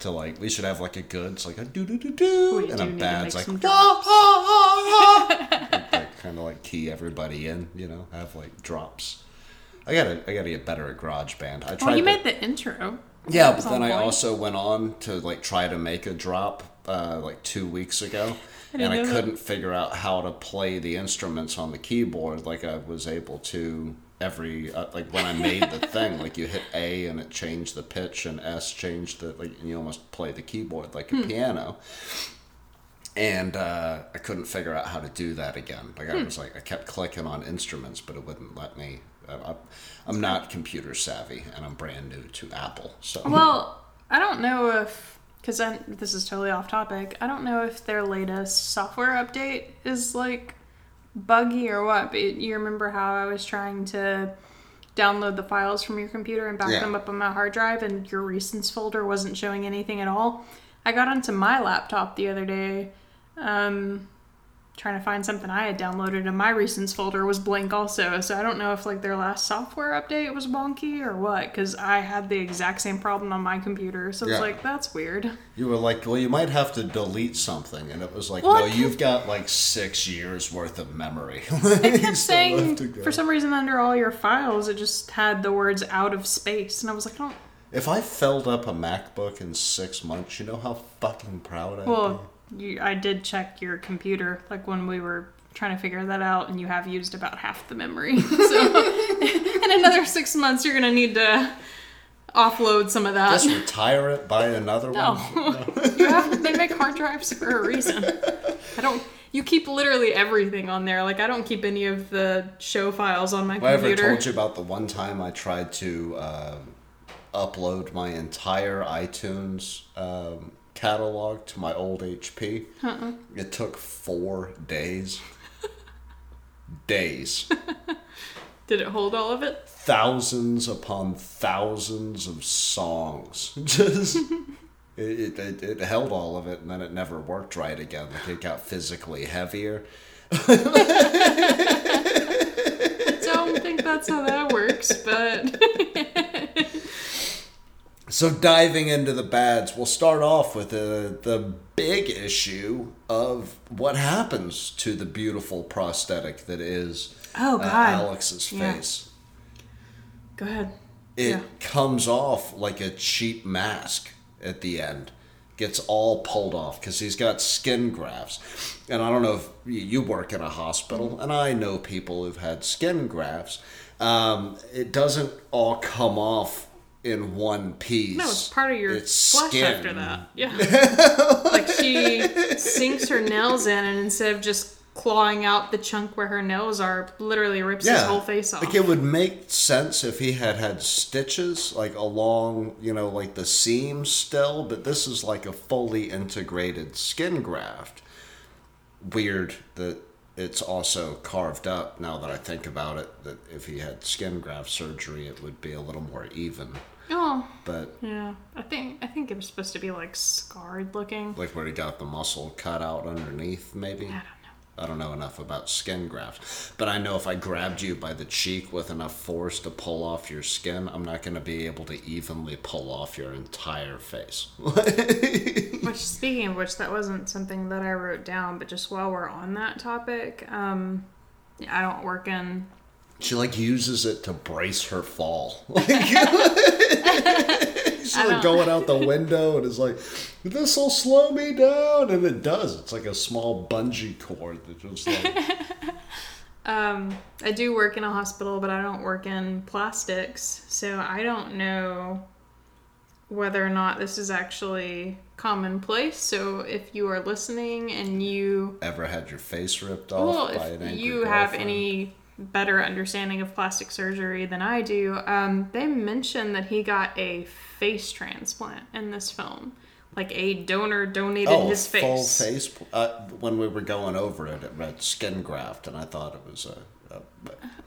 to like. We should have like a goods like a do do do do and a bads like [laughs] kind of like key everybody in. You know, have like drops. I gotta I gotta get better at GarageBand. I tried. Well, you to- made the intro. yeah, but then I point. also went on to like try to make a drop uh, like two weeks ago, and I couldn't figure out how to play the instruments on the keyboard like I was able to every uh, like when I made the [laughs] thing. Like you hit A and it changed the pitch, and S changed the like and you almost play the keyboard like a Hmm. piano. And uh, I couldn't figure out how to do that again. Like Hmm. I was like, I kept clicking on instruments, but it wouldn't let me. I, I, I'm not computer savvy, and I'm brand new to Apple. So Well, I don't know if because this is totally off topic. I don't know if their latest software update is like buggy or what. But you remember how I was trying to download the files from your computer and back Yeah. them up on my hard drive, and your recents folder wasn't showing anything at all. I got onto my laptop the other day. Um, trying to find something I had downloaded, and my recents folder was blank also. So I don't know if like their last software update was wonky or what, because I had the exact same problem on my computer. So it's like that's weird. You were like, well, you might have to delete something, and it was like, Well, no, you've got like six years worth of memory. [laughs] It kept saying for some reason under all your files, it just had the words out of space, and I was like, oh, If I filled up a MacBook in six months, you know how fucking proud I'd well, you, I did check your computer like when we were trying to figure that out, and you have used about half the memory. [laughs] so [laughs] in another six months, you're gonna need to offload some of that. Just retire it, buy another No, one. [laughs] you have. They make hard drives for a reason. I don't. You keep literally everything on there. Like I don't keep any of the show files on my Have I ever told you about the one time I tried to uh, upload my entire iTunes um, catalog to my old HP? Uh-uh. It took four days. days. [laughs] Did it hold all of it? thousands upon thousands of songs. [laughs] Just it, it, it held all of it, and then it never worked right again. Like it got physically heavier. I [laughs] don't think that's how that works, but So diving into the bads, we'll start off with the the big issue of what happens to the beautiful prosthetic that is Oh, uh, God. Alex's Yeah. face. go ahead. it Yeah. comes off like a cheap mask at the end gets all pulled off because he's got skin grafts and i don't know if you work in a hospital and i know people who've had skin grafts um, it doesn't all come off in one piece No, it's part of your It's flesh skin. after that. Yeah. [laughs] like she sinks her nails in, and instead of just clawing out the chunk where her nails are, literally rips his whole face off. Like it would make sense if he had had stitches like along, you know, like the seams still, but this is like a fully integrated skin graft. Weird that it's also carved up now that I think about it that if he had skin graft surgery it would be a little more even. Oh, but yeah. I think I think it was supposed to be like scarred looking. like where he got the muscle cut out underneath, maybe. I don't know. I don't know enough about skin grafts, but I know if I grabbed you by the cheek with enough force to pull off your skin, I'm not going to be able to evenly pull off your entire face. [laughs] Which, speaking of which, that wasn't something that I wrote down, but just while we're on that topic, um, I don't work in. She like uses it to brace her fall. [laughs] [laughs] She's like going out the window and is like, "This will slow me down," and it does. It's like a small bungee cord that just like [laughs] Um, I do work in a hospital, but I don't work in plastics, so I don't know whether or not this is actually commonplace. So if you are listening and you ever had your face ripped off Well, by an angry you have any better understanding of plastic surgery than I do, um, they mentioned that he got a face transplant in this film. Like a donor donated oh, his face. full face. Uh, when we were going over it, it read skin graft, and I thought it was a. a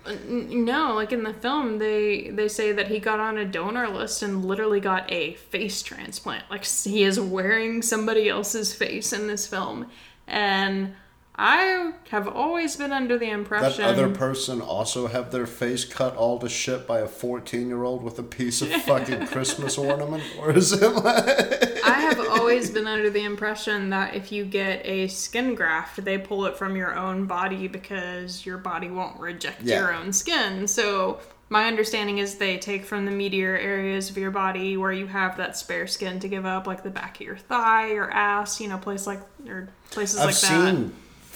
N- No, like in the film, they they say that he got on a donor list and literally got a face transplant. Like he is wearing somebody else's face in this film, and I have always been under the impression that other person also have their face cut all to shit by a 14 year old with a piece of fucking [laughs] Christmas ornament? Or is it like. I have always been under the impression that if you get a skin graft, they pull it from your own body because your body won't reject Yeah. your own skin. So my understanding is they take from the meatier areas of your body where you have that spare skin to give up, like the back of your thigh your ass, you know, place like or places I've like that. seen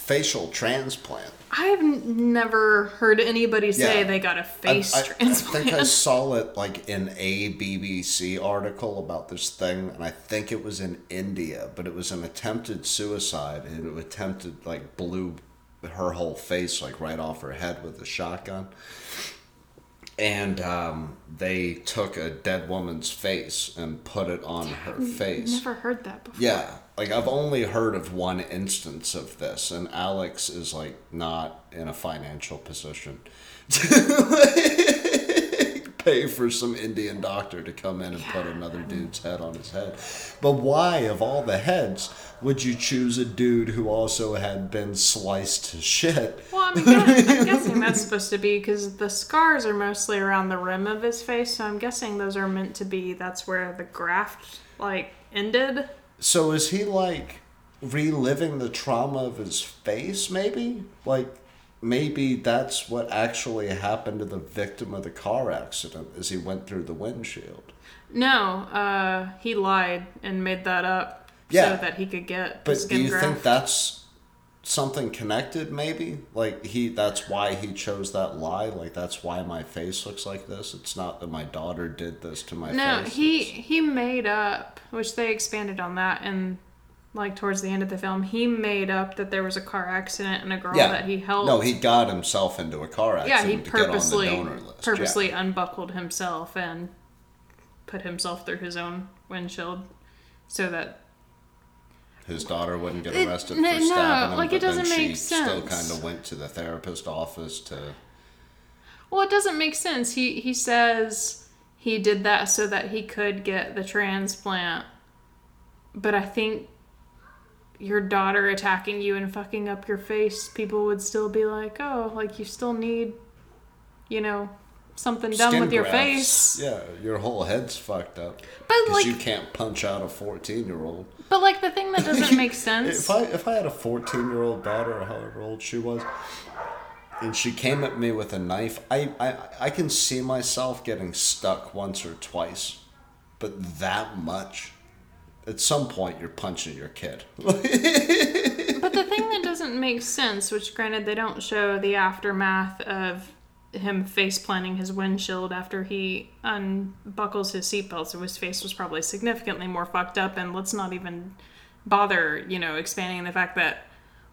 facial transplant. I've never heard anybody say Yeah. they got a face I- I transplant. think I [laughs] saw it like in a BBC article about this thing, and I think it was in India, but it was an attempted suicide, and it attempted like blew her whole face like right off her head with a shotgun. And um, they took a dead woman's face and put it on her face. I've never heard that before. Yeah, like I've only heard of one instance of this, and Alex is like not in a financial position to [laughs] pay for some Indian doctor to come in and put another dude's head on his head. But why, of all the heads, would you choose a dude who also had been sliced to shit? Well, I'm, guess- I'm guessing that's supposed to be because the scars are mostly around the rim of his face, so I'm guessing those are meant to be that's where the graft like ended. So is he like reliving the trauma of his face, maybe? Like maybe that's what actually happened to the victim of the car accident as he went through the windshield. No, uh, he lied and made that up Yeah. so that he could get But do you graft. think that's something connected maybe? Like he that's why he chose that lie, like that's why my face looks like this. It's not that my daughter did this to my face. no, face. he It's- he made up, which they expanded on that and like towards the end of the film, he made up that there was a car accident and a girl yeah. that he helped. No, he got himself into a car accident yeah, he to get on purposely the donor list. purposely unbuckled himself and put himself through his own windshield so that Yeah. His daughter wouldn't get arrested no, for no, stabbing him, like, but it doesn't then she make still kind of went to the therapist office to. well it doesn't make sense he he says he did that so that he could get the transplant but i think your daughter attacking you and fucking up your face people would still be like oh like you still need you know something done skin with your grafts. face Yeah, your whole head's fucked up. But, like- you can't punch out a fourteen-year-old. But like the thing that doesn't make [laughs] sense If I if I had a fourteen-year-old daughter or however old she was, and she came at me with a knife, I I I can see myself getting stuck once or twice, but that much. At some point, you're punching your kid. [laughs] But the thing that doesn't make sense, which granted they don't show the aftermath of him face planting his windshield after he unbuckles his seatbelt, so his face was probably significantly more fucked up. And let's not even bother, you know, expanding the fact that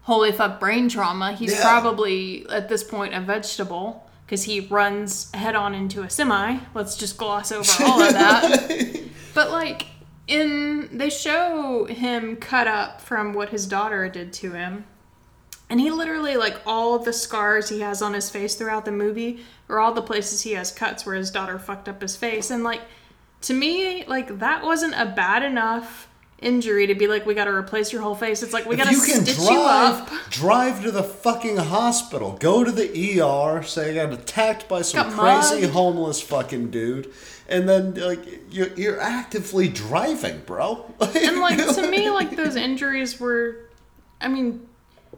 holy fuck brain trauma. He's Yeah. probably at this point a vegetable because he runs head on into a semi. Let's just gloss over all of that. [laughs] But like in they show him cut up from what his daughter did to him. And he literally like all the scars he has on his face throughout the movie are all the places he has cuts where his daughter fucked up his face and like to me, like that wasn't a bad enough injury to be like, we got to replace your whole face. It's like we got to you can stitch drive, you up. drive to the fucking hospital. Go to the ER. Say I got attacked by some Got crazy mugged. homeless fucking dude, and then like you're, you're actively driving, bro. [laughs] And like to [laughs] me, like those injuries were, I mean,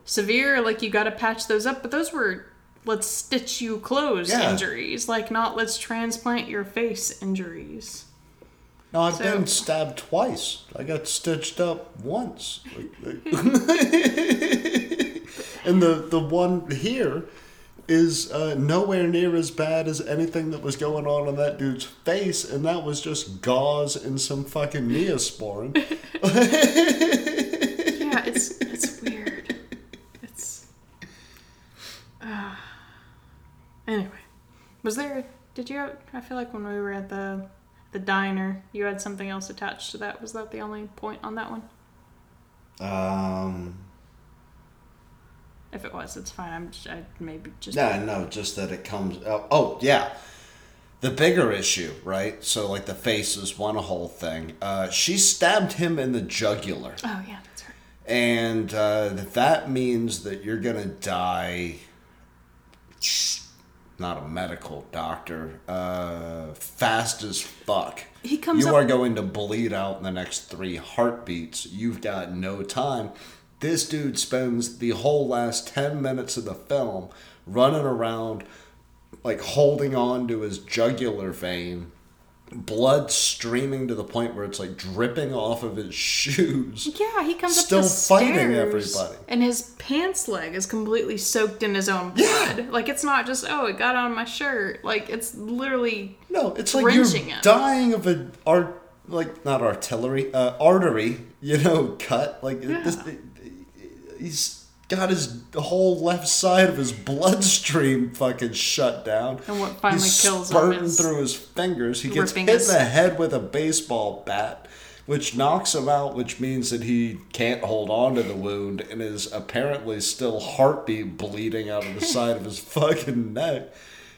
severe. Like you got to patch those up, but those were let's stitch you closed Yeah. injuries. Like not let's transplant your face injuries. No, I've So- been stabbed twice. I got stitched up once. [laughs] And the the one here is uh, nowhere near as bad as anything that was going on in that dude's face, and that was just gauze and some fucking neosporin. [laughs] Yeah, it's it's weird. It's. Uh, anyway, was there? Did you? I feel like when we were at the the diner, you had something else attached to that. Was that the only point on that one? Um, If it was, it's fine. I'm just, I maybe just. yeah, no, just that it comes. Oh, oh, yeah. The bigger issue, right? So, like, the face is one whole thing. Uh, she stabbed him in the jugular. Oh yeah, that's right. and uh, that means that you're gonna die. Not a medical doctor. Uh, fast as fuck. He comes You up- are going to bleed out in the next three heartbeats. You've got no time. This dude spends the whole last ten minutes of the film running around, like holding on to his jugular vein, blood streaming to the point where it's like dripping off of his shoes. Yeah, he comes Still up the fighting everybody. and his pants leg is completely soaked in his own Yeah. blood. Like it's not just oh, it got on my shirt. Like it's literally No, it's like you're him. dying of a art like not artillery, uh, artery, you know, cut. Like this, he's got his whole left side of his bloodstream fucking shut down. And what finally he's kills him spurting is through his fingers. He gets hit his- in the head with a baseball bat. Which knocks him out, which means that he can't hold on to the wound and is apparently still heartbeat bleeding out of the [laughs] side of his fucking neck,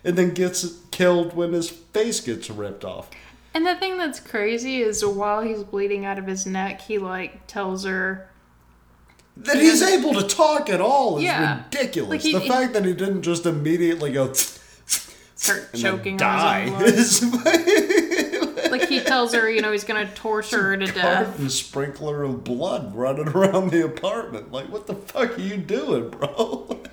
and then gets killed when his face gets ripped off. And the thing that's crazy is while he's bleeding out of his neck, he like tells her That he's able to talk at all is Yeah. ridiculous. Like, he- the he- fact that he didn't just immediately go start and choking on die his own blood. [laughs] is like he tells her, you know, he's gonna torture her to death. sprinkler of blood running around the apartment. Like, what the fuck are you doing, bro? [laughs]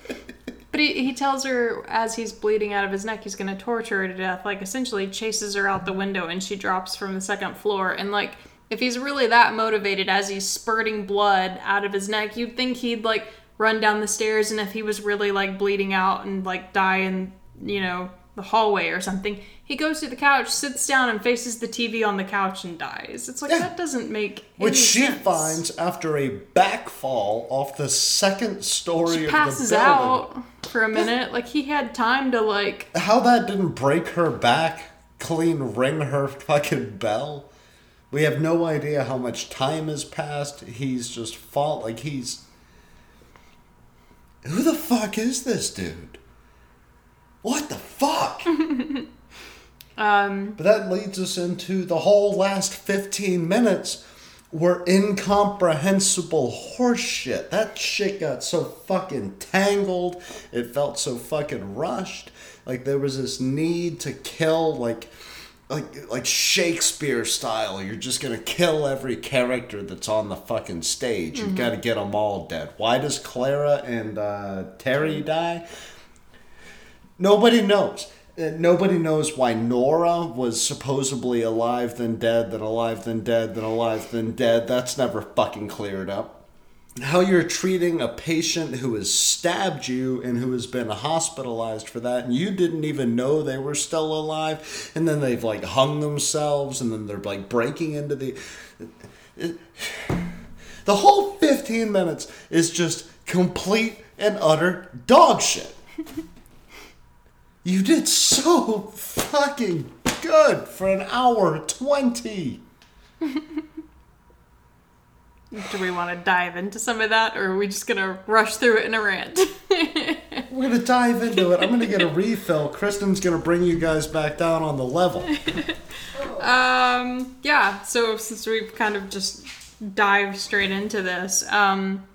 But he, he tells her as he's bleeding out of his neck, he's gonna torture her to death. Like essentially chases her out the window and she drops from the second floor. And like if he's really that motivated as he's spurting blood out of his neck, you'd think he'd like run down the stairs and if he was really like bleeding out and like die in, you know, the hallway or something, he goes to the couch, sits down and faces the TV on the couch and dies. It's like Yeah. that doesn't make any Which she sense. finds after a backfall off the second story She of passes the building. out for a minute. Like he had time to like How that didn't break her back, clean ring her fucking bell. We have no idea how much time has passed. He's just fall like he's. Who the fuck is this dude? What the fuck? [laughs] um but that leads us into the whole last 15 minutes were incomprehensible horseshit. That shit got so fucking tangled. It felt so fucking rushed. Like there was this need to kill like like like Shakespeare style. You're just gonna kill every character that's on the fucking stage. You've got to get them all dead. Why does Clara and uh, Terry die? Nobody knows. Uh, Nobody knows why Nora was supposedly alive then dead, then alive then dead, then alive then dead. That's never fucking cleared up. How you're treating a patient who has stabbed you and who has been hospitalized for that, and you didn't even know they were still alive, and then they've like hung themselves, and then they're like breaking into the. The whole 15 minutes is just complete and utter dog shit. You did so fucking good for an hour 20. [laughs] Do we want to dive into some of that, or are we just gonna rush through it in a rant? [laughs] We're gonna dive into it. I'm gonna get a refill. Kristen's gonna bring you guys back down on the level. [laughs] um, yeah. So since we've kind of just dived straight into this, um,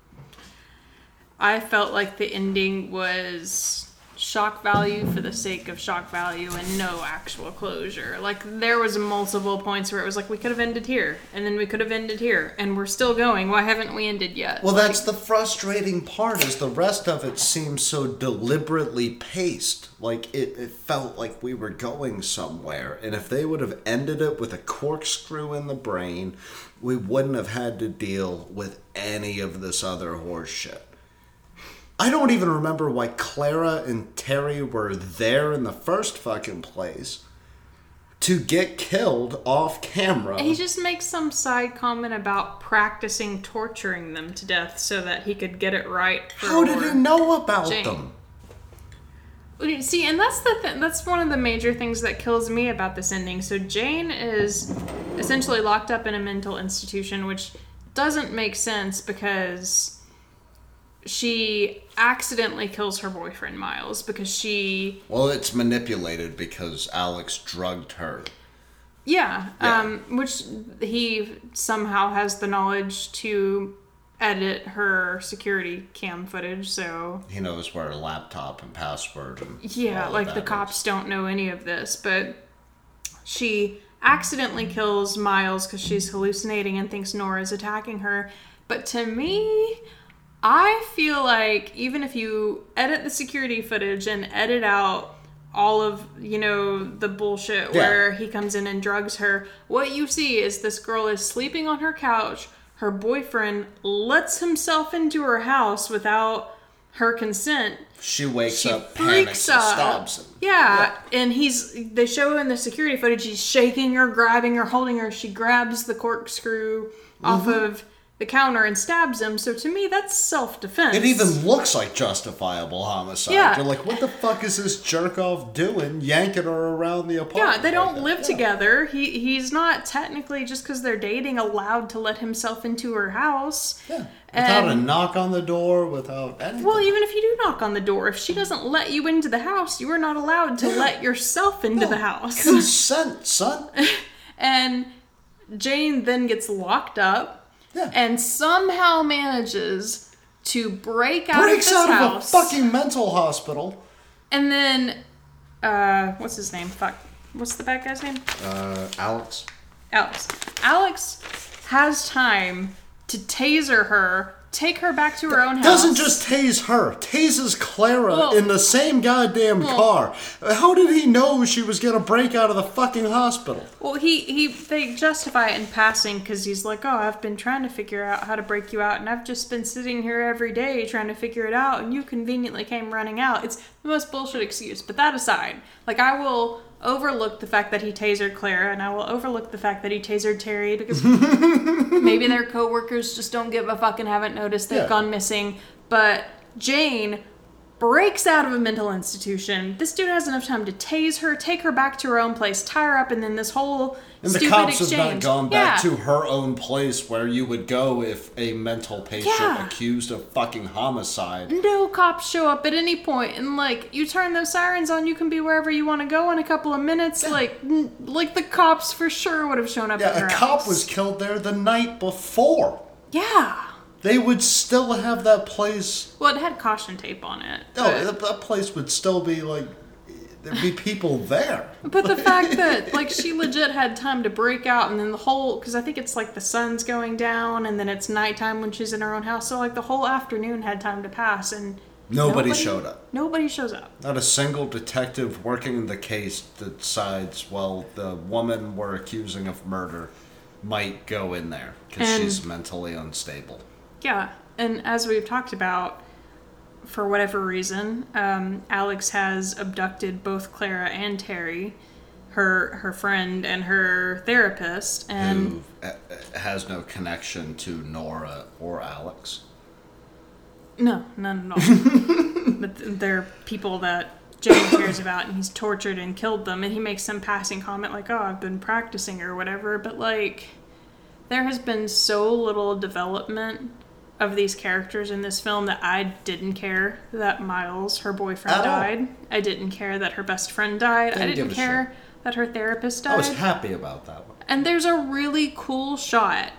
I felt like the ending was shock value for the sake of shock value and no actual closure. Like there was multiple points where it was like we could have ended here and then we could have ended here and we're still going. Why haven't we ended yet? Well, Like, that's the frustrating part. Is the rest of it seems so deliberately paced. Like it, it felt like we were going somewhere. And if they would have ended it with a corkscrew in the brain, we wouldn't have had to deal with any of this other horse shit. I don't even remember why Clara and Terry were there in the first fucking place to get killed off camera. he just makes some side comment about practicing torturing them to death so that he could get it right. For How did he know about Jane. them? See, and that's the th- that's one of the major things that kills me about this ending. So Jane is essentially locked up in a mental institution, which doesn't make sense because she accidentally kills her boyfriend Miles because she Well, it's manipulated because Alex drugged her. yeah, Yeah. um which he somehow has the knowledge to edit her security cam footage so He knows where her laptop and password and Yeah, like the that cops don't know any of this, but she accidentally kills Miles because she's hallucinating and thinks Nora's attacking her. But to me, I feel like even if you edit the security footage and edit out all of you know the bullshit Yeah. where he comes in and drugs her what you see is this girl is sleeping on her couch her boyfriend lets himself into her house without her consent She wakes she up, panics, freaks out. stabs him. Yeah, and he's they show in the security footage he's shaking her, grabbing her, holding her. She grabs the corkscrew off Mm-hmm. of the counter and stabs him. So to me, that's self defense. It even looks like justifiable homicide. Yeah. You're like, what the fuck is this jerk off doing, yanking her around the apartment? yeah, they don't that? live Yeah. together. He he's not technically just because they're dating allowed to let himself into her house. Yeah. Without a knock on the door, without anything. Well, even if you do knock on the door, if she doesn't let you into the house, you are not allowed to let yourself into the house. Consent, son. [laughs] And Jane then gets locked up Yeah. and somehow manages to break out Breaks of this out house. of a fucking mental hospital. and then, uh, what's his name? Fuck. What's the bad guy's name? Uh, Alex. Alex. Alex has time to taser her, take her back to her own house. Doesn't just tase her, tases Clara Well- in the same goddamn car. How did he know she was gonna break out of the fucking hospital? Well, he he they justify it in passing because he's like, oh, I've been trying to figure out how to break you out, and I've just been sitting here every day trying to figure it out, and you conveniently came running out. It's the most bullshit excuse. But that aside, like I will overlook the fact that he tasered Clara, and I will overlook the fact that he tasered Terry because [laughs] maybe their coworkers just don't give a fuck and haven't noticed they've Yeah. gone missing. But Jane breaks out of a mental institution. This dude has enough time to tase her, take her back to her own place, tie her up, and then this whole And the cops exchange. have not gone back Yeah. to her own place where you would go if a mental patient Yeah. accused of fucking homicide. No cops show up at any point, and like you turn those sirens on, you can be wherever you want to go in a couple of minutes. Like, n- like the cops for sure would have shown up. at Yeah, a cop was killed there the night before. Yeah. They would still have that place. Well, it had caution tape on it. No, but- that, that place would still be like. There'd be people there. But the fact [laughs] that like she legit had time to break out, and then the whole because I think it's like the sun's going down, and then it's nighttime when she's in her own house. So like the whole afternoon had time to pass, and Nobody showed up. Nobody shows up. Not a single detective working the case decides, well, the woman we're accusing of murder might go in there because she's mentally unstable. Yeah, and as we've talked about, for whatever reason, um, Alex has abducted both Clara and Terry, her her friend and her therapist, and who uh, uh, has no connection to Nora or Alex. No, none at all. [laughs] but th- they're people that Jane cares about, and he's tortured and killed them. And he makes some passing comment like, "Oh, I've been practicing" or whatever. But like, there has been so little development of these characters in this film that I didn't care that Miles, her boyfriend, At all. died. I didn't care that her best friend died. I Didn't didn't care that her therapist died. I was happy about that one. And there's a really cool shot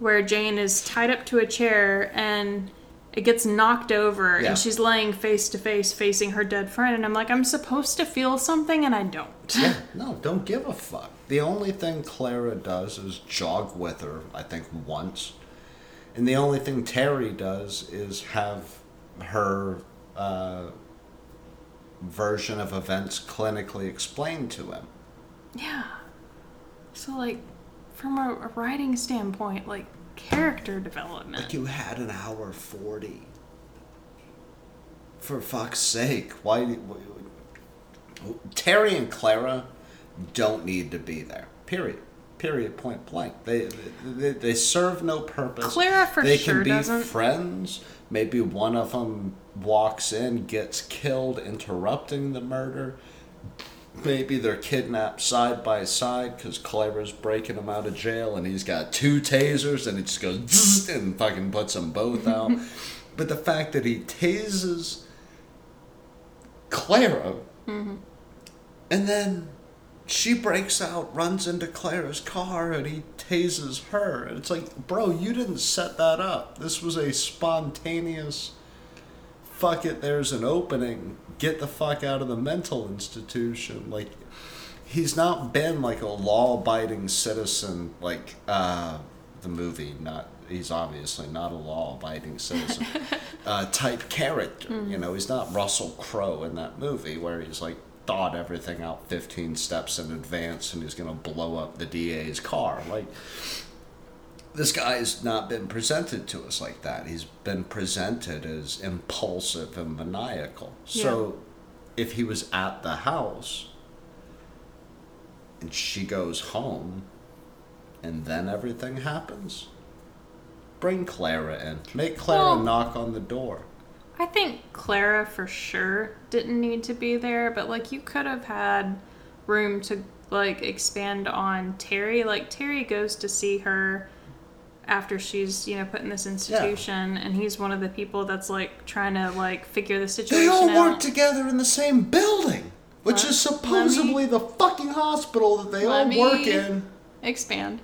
where Jane is tied up to a chair and it gets knocked over Yeah. and she's laying face to face facing her dead friend and I'm like I'm supposed to feel something and I don't. [laughs] Yeah, no, don't give a fuck. The only thing Clara does is jog with her, I think, once. And the only thing Terry does is have her uh, version of events clinically explained to him. Yeah. So like from a, a writing standpoint, like character development. Like you had an hour 40. For fuck's sake, why. why- Terry and Clara don't need to be there. Period. Period. Point blank. They they, they serve no purpose. Clara for sure. they sure can be doesn't. friends. Maybe one of them walks in, gets killed, interrupting the murder. Maybe they're kidnapped side by side because Clara's breaking him out of jail and he's got two tasers and he just goes [laughs] and fucking puts them both out. [laughs] but the fact that he tases Clara mm-hmm. and then she breaks out, runs into Clara's car, and he tases her. And it's like, bro, you didn't set that up. This was a spontaneous fuck it, there's an opening. Get the fuck out of the mental institution. Like, he's not been like a law abiding citizen, like uh, the movie, not. He's obviously not a law abiding citizen [laughs] uh, type character. You know, he's not Russell Crowe in that movie where he's like thought everything out 15 steps in advance and he's going to blow up the DA's car. Like, this guy has not been presented to us like that. He's been presented as impulsive and maniacal. So, if he was at the house and she goes home and then everything happens, bring Clara in. Make Clara Well- knock on the door. I think Clara for sure didn't need to be there, but like you could have had room to like expand on Terry. Like Terry goes to see her after she's, you know, put in this institution and he's one of the people that's like trying to like figure the situation They all out. work together in the same building, which Let- is supposedly the fucking hospital that they all work in. expand.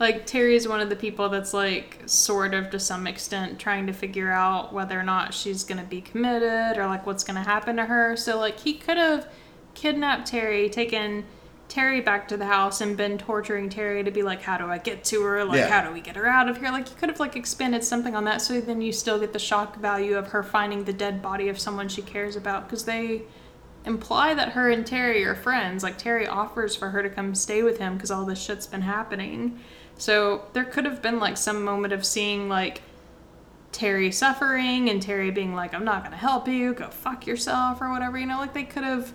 Like Terry's one of the people that's like sort of to some extent trying to figure out whether or not she's gonna be committed or like what's gonna happen to her. So like he could have kidnapped Terry, taken Terry back to the house and been torturing Terry to be like, how do I get to her? Like Yeah. how do we get her out of here? Like you could have like expanded something on that so then you still get the shock value of her finding the dead body of someone she cares about because they imply that her and Terry are friends. Like Terry offers for her to come stay with him because all this shit's been happening. So there could have been like some moment of seeing like Terry suffering and Terry being like, I'm not gonna help you, go fuck yourself or whatever, you know, like they could have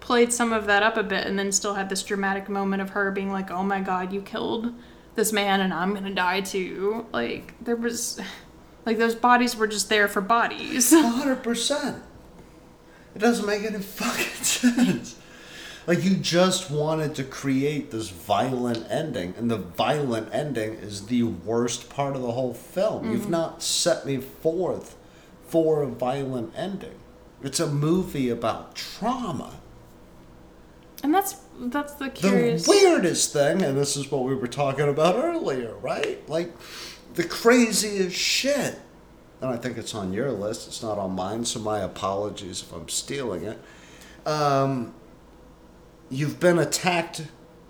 played some of that up a bit and then still had this dramatic moment of her being like, Oh my god, you killed this man and I'm gonna die too. Like there was [sighs] like those bodies were just there for bodies. A hundred percent. It doesn't make any fucking [laughs] sense. Like you just wanted to create this violent ending, and the violent ending is the worst part of the whole film. You've not set me forth for a violent ending. It's a movie about trauma. And that's that's the curious The weirdest thing, and this is what we were talking about earlier, right? Like the craziest shit. And I think it's on your list. It's not on mine, so my apologies if I'm stealing it. Um, you've been attacked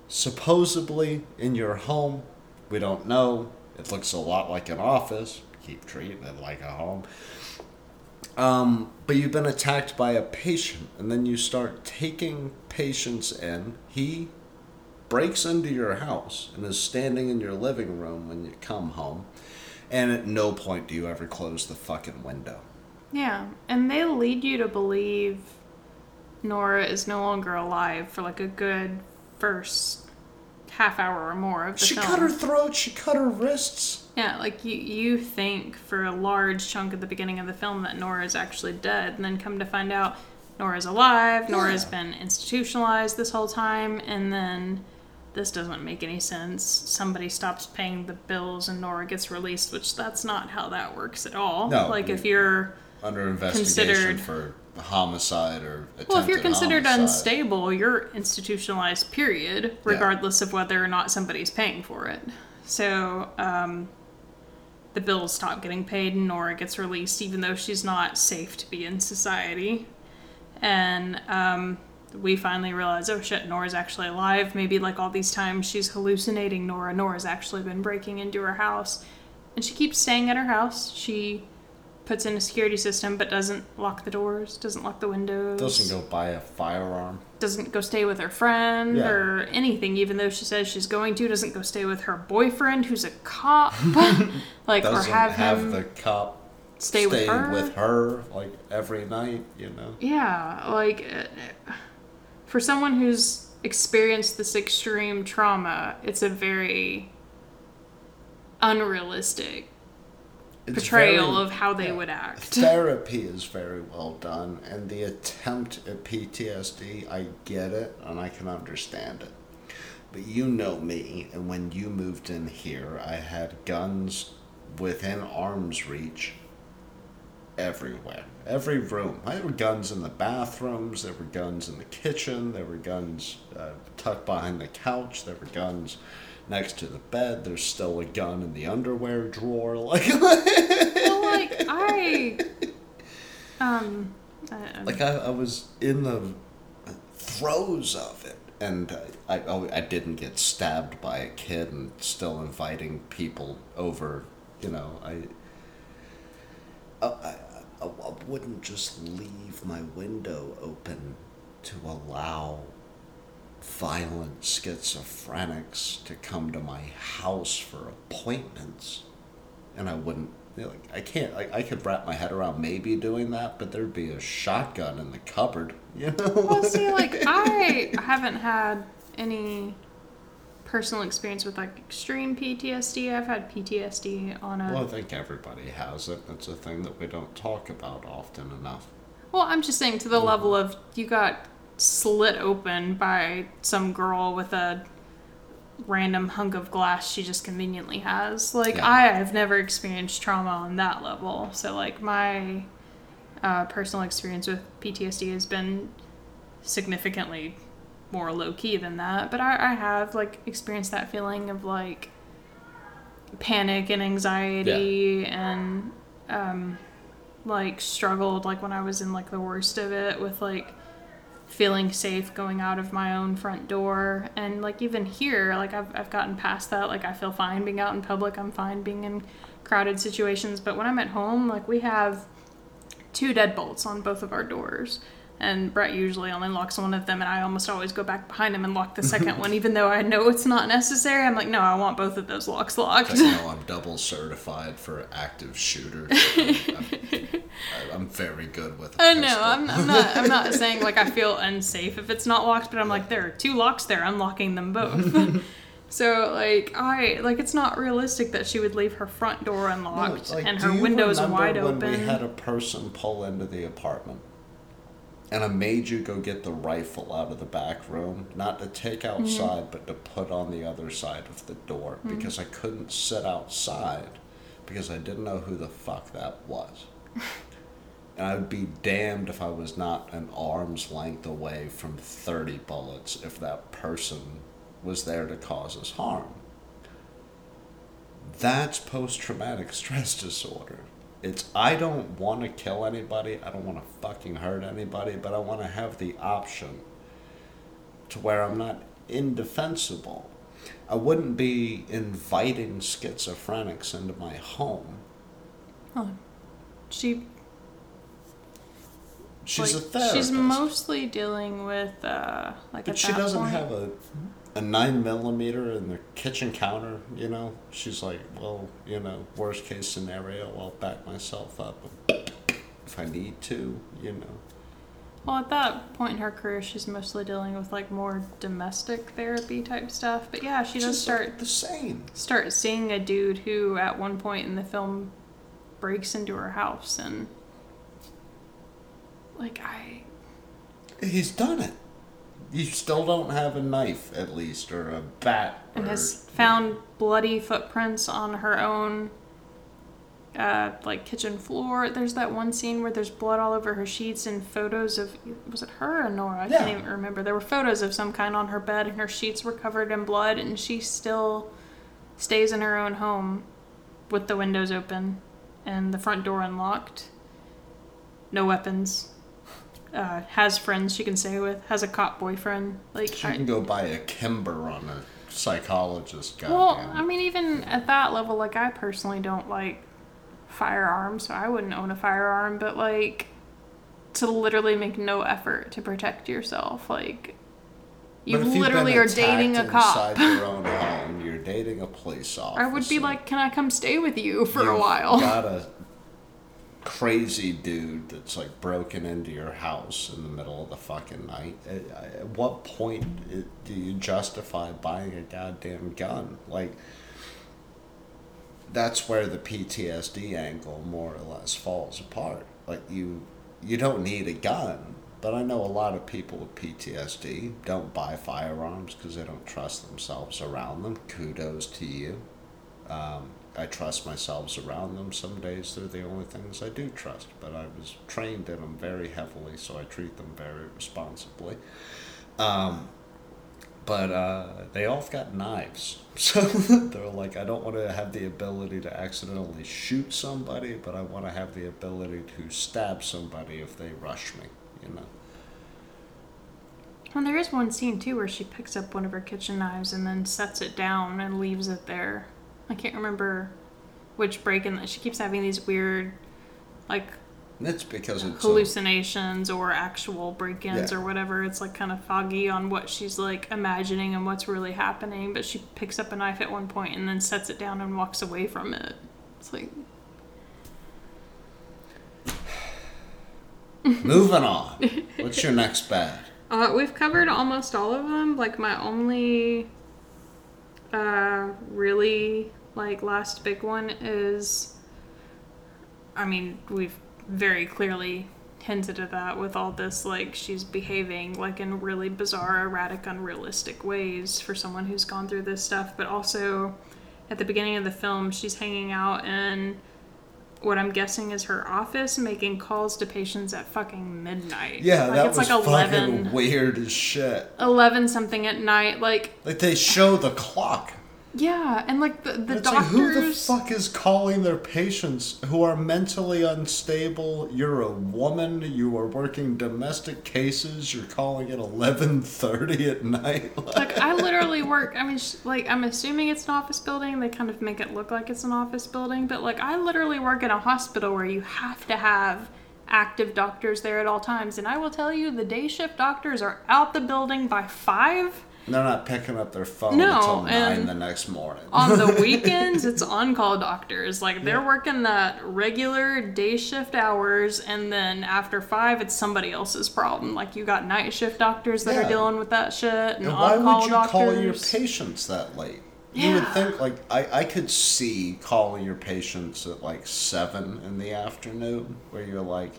supposedly in your home. We don't know. It looks a lot like an office. Keep treating it like a home. Um, but you've been attacked by a patient, and then you start taking patients in. He breaks into your house and is standing in your living room when you come home. And at no point do you ever close the fucking window. Yeah, and they lead you to believe Nora is no longer alive for like a good first half hour or more of the She film. cut her throat, she cut her wrists. Yeah, like you you think for a large chunk at the beginning of the film that Nora is actually dead, and then come to find out Nora's alive. Nora's been institutionalized this whole time, and then this doesn't make any sense. Somebody stops paying the bills and Nora gets released, which that's not how that works at all. No. Like if you're under investigation Considered- for homicide or Well, if you're considered homicide. unstable, you're institutionalized, period, regardless of whether or not somebody's paying for it. So, um, the bills stop getting paid and Nora gets released, even though she's not safe to be in society. And um, we finally realize, oh shit, Nora's actually alive. Maybe like all these times she's hallucinating Nora. Nora's actually been breaking into her house. And she keeps staying at her house. She puts in a security system but doesn't lock the doors, doesn't lock the windows doesn't go buy a firearm. doesn't go stay with her friend Yeah. or anything, even though she says she's going to. Doesn't go stay with her boyfriend, who's a cop, [laughs] like or Doesn't have, have, him the cop stay with stay her. with her like every night. You know. Yeah, like uh, for someone who's experienced this extreme trauma, it's a very unrealistic portrayal very- of how they yeah. would act. Therapy is very well done, and the attempt at PTSD, I get it and I can understand it. But you know me, and when you moved in here, I had guns within arm's reach everywhere. Every room. There were guns in the bathrooms, there were guns in the kitchen, there were guns uh, tucked behind the couch, there were guns next to the bed, there's still a gun in the underwear drawer. [laughs] Like, well, like [laughs] I, um, I, like I, I was in the throes of it and I, I, I didn't get stabbed by a kid and still inviting people over you know I, I I wouldn't just leave my window open to allow violent schizophrenics to come to my house for appointments and I wouldn't like I can't like I could wrap my head around maybe doing that, but there'd be a shotgun in the cupboard, [laughs] you know. Well, see, like [laughs] I haven't had any personal experience with like extreme PTSD. I've had PTSD on a. well, I think everybody has it. It's a thing that we don't talk about often enough. Well, I'm just saying to the level mm-hmm. of you got slit open by some girl with a random hunk of glass she just conveniently has. Like Yeah. I have never experienced trauma on that level. So like my uh, personal experience with PTSD has been significantly more low key than that. But I, I have like experienced that feeling of like panic and anxiety and um, like struggled like when I was in like the worst of it with like feeling safe going out of my own front door. And like even here like I've, I've gotten past that. Like I feel fine being out in public. I'm fine being in crowded situations. But when I'm at home like we have two deadbolts on both of our doors. And Brett usually only locks one of them and I almost always go back behind him and lock the second [laughs] one even though I know it's not necessary. I'm like no I want both of those locks locked. I know I'm double certified for active shooter. [laughs] I'm, very good with. know. pistol. I'm, I'm not. I'm not [laughs] saying like I feel unsafe if it's not locked, but I'm like there are two locks there. I'm locking them both. [laughs] [laughs] so like I like it's not realistic that she would leave her front door No, unlocked like, and her windows wide when open. we had a person pull into the apartment, and I made you go get the rifle out of the back room, not to take Mm-hmm. outside, but to put on the other side of the door Mm-hmm. because I couldn't sit outside because I didn't know who the fuck that was. And I would be damned if I was not an arm's length away from 30 bullets if that person was there to cause us harm. That's post traumatic [laughs] stress disorder. It's I don't want to kill anybody, I don't want to fucking hurt anybody, but I want to have the option to where I'm not indefensible. I wouldn't be inviting schizophrenics into my home. Oh, she She's like, a therapist. She's mostly dealing with uh like. But she doesn't point- have a a nine millimeter in the kitchen counter. You know, she's like, well, you know, worst case scenario, I'll back myself up if I need to. You know, Well, at that point in her career, she's mostly dealing with like more domestic therapy type stuff. But yeah, she does start the same. start seeing a dude who at one point in the film breaks into her house and like I He's done it. You still don't have a knife, at least, or a bat. and or, has found bloody footprints on her own uh, like kitchen floor. There's that one scene where there's blood all over her sheets and photos of was it her or Nora? I Yeah. can't even remember. There were photos of some kind on her bed, and her sheets were covered in blood, and she still stays in her own home with the windows open and the front door unlocked. No weapons. Uh, has friends she can stay with. Has a cop boyfriend. Like She I- can go buy a Kimber on a psychologist. well, I mean, even at that level, like I personally don't like firearms, so I wouldn't own a firearm. But like, to literally make no effort to protect yourself, like you But if you've literally are dating a cop. Your [laughs] own home, you're dating a police officer. I would be like, can I come stay with you for a while? [laughs] Got a crazy dude that's like broken into your house in the middle of the fucking night. At, at what point do you justify buying a goddamn gun? Like, that's where the PTSD angle more or less falls apart. Like you, you don't need a gun. But I know a lot of people with PTSD don't buy firearms because they don't trust themselves around them. Kudos to you. Um, I trust myself around them. Some days they're the only things I do trust, but I was trained in them very heavily, so I treat them very responsibly. Um, but uh, they all got knives. [laughs] So they're like, I don't want to have the ability to accidentally shoot somebody, but I want to have the ability to stab somebody if they rush me, you know? And there is one scene too where she picks up one of her kitchen knives and then sets it down and leaves it there. I can't remember which break in that. She keeps having these weird, like it's because it's. a- hallucinations or actual break-ins Yeah. or whatever. It's like kind of foggy on what she's like imagining and what's really happening. But she picks up a knife at one point and then sets it down and walks away from it. It's like [sighs] Moving on. What's your next bad? [laughs] Uh, we've covered almost all of them. Like my only, uh, really like last big one is, I mean, we've very clearly hinted at that with all this. Like she's behaving like in really bizarre, erratic, unrealistic ways for someone who's gone through this stuff. But also, at the beginning of the film, she's hanging out in what I'm guessing is her office, making calls to patients at fucking midnight. Yeah, like, that it's was like 11, fucking weird as shit. 11 something at night. Like, Like they show the clock. Yeah, and like the, the it's like doctors. who the fuck is calling their patients who are mentally unstable? You're a woman. You are working domestic cases. You're calling at eleven thirty at night. [laughs] like I literally work. I mean, like I'm assuming it's an office building. They kind of make it look like it's an office building, but like I literally work in a hospital where you have to have active doctors there at all times. And I will tell you, the day shift doctors are out the building by five. They're not picking up their phone No, until nine the next morning. On the [laughs] weekends, it's on call doctors. Like they're Yeah. working that regular day shift hours, and then after five, it's somebody else's problem. Like you got night shift doctors that Yeah. are dealing with that shit, and, And why would you doctors. call your patients that late? Yeah. You would think like I, I could see calling your patients at like seven in the afternoon where you're like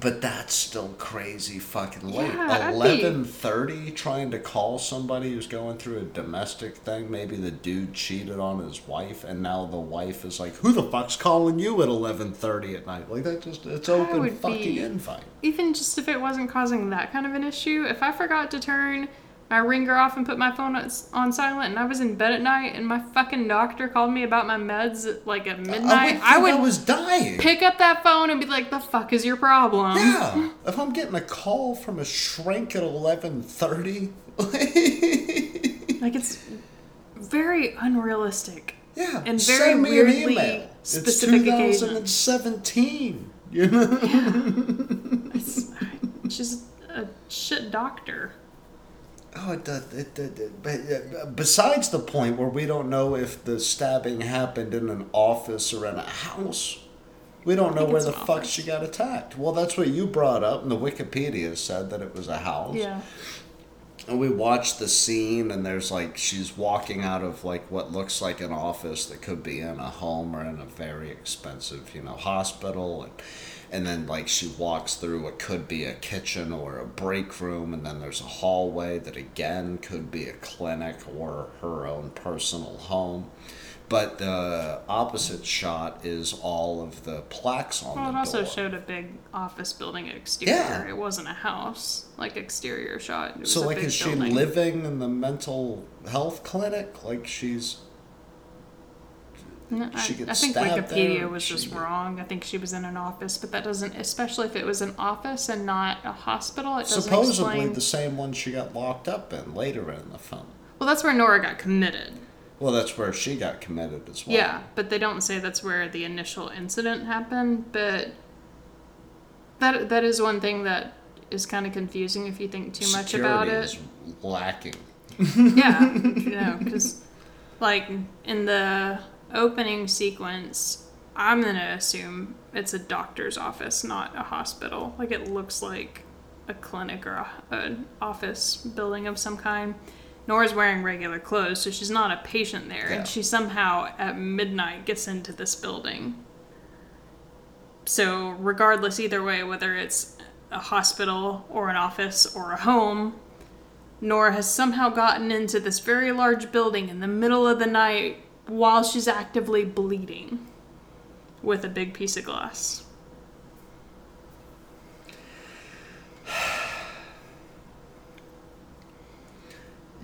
but that's still crazy fucking late. Yeah, Eleven thirty trying to call somebody who's going through a domestic thing. Maybe the dude cheated on his wife and now the wife is like, Who the fuck's calling you at eleven thirty at night? Like that just it's open fucking be- invite. Even just if it wasn't causing that kind of an issue, if I forgot to turn my ringer off and put my phone on silent, and I was in bed at night, and my fucking doctor called me about my meds at, like at oh, midnight, I I would, would I was dying. pick up that phone and be like, "The fuck is your problem?" Yeah, [laughs] if I'm getting a call from a shrink at eleven thirty, [laughs] Like it's very unrealistic. yeah, And very send me weirdly an email. specific [laughs] it's 2017. You know, It's, she's a shit doctor. Oh, it, does- it, it, but uh, besides the point where we don't know if the stabbing happened in an office or in a house. We don't know where the fuck office. she got attacked. Well, that's what you brought up, and the Wikipedia said that it was a house. Yeah. And we watch the scene, and there's like she's walking out of like what looks like an office that could be in a home or in a very expensive, you know, hospital, and and then like she walks through what could be a kitchen or a break room, and then there's a hallway that again could be a clinic or her own personal home. But the opposite shot is all of the plaques on Well, it also door. showed a big office building exterior. Yeah. It wasn't a house, like exterior shot. It was so, like, is she living in the mental health clinic? Like, she's No, I, I think Wikipedia was just get- wrong. I think she was in an office, but that doesn't, especially if it was an office and not a hospital, it doesn't supposedly explain. the same one she got locked up in later in the film. Well, that's where Nora got committed. Well, that's where she got committed as well. Yeah, but they don't say that's where the initial incident happened. But that that is one thing that is kind of confusing if you think too much about Security it. is lacking. yeah, [laughs] you know, because like in the opening sequence, I'm gonna assume it's a doctor's office, not a hospital. Like it looks like a clinic or a, an office building of some kind. Nora's wearing regular clothes, so she's not a patient there, Yeah. and she somehow at midnight gets into this building. So, regardless, either way, whether it's a hospital or an office or a home, Nora has somehow gotten into this very large building in the middle of the night while she's actively bleeding with a big piece of glass.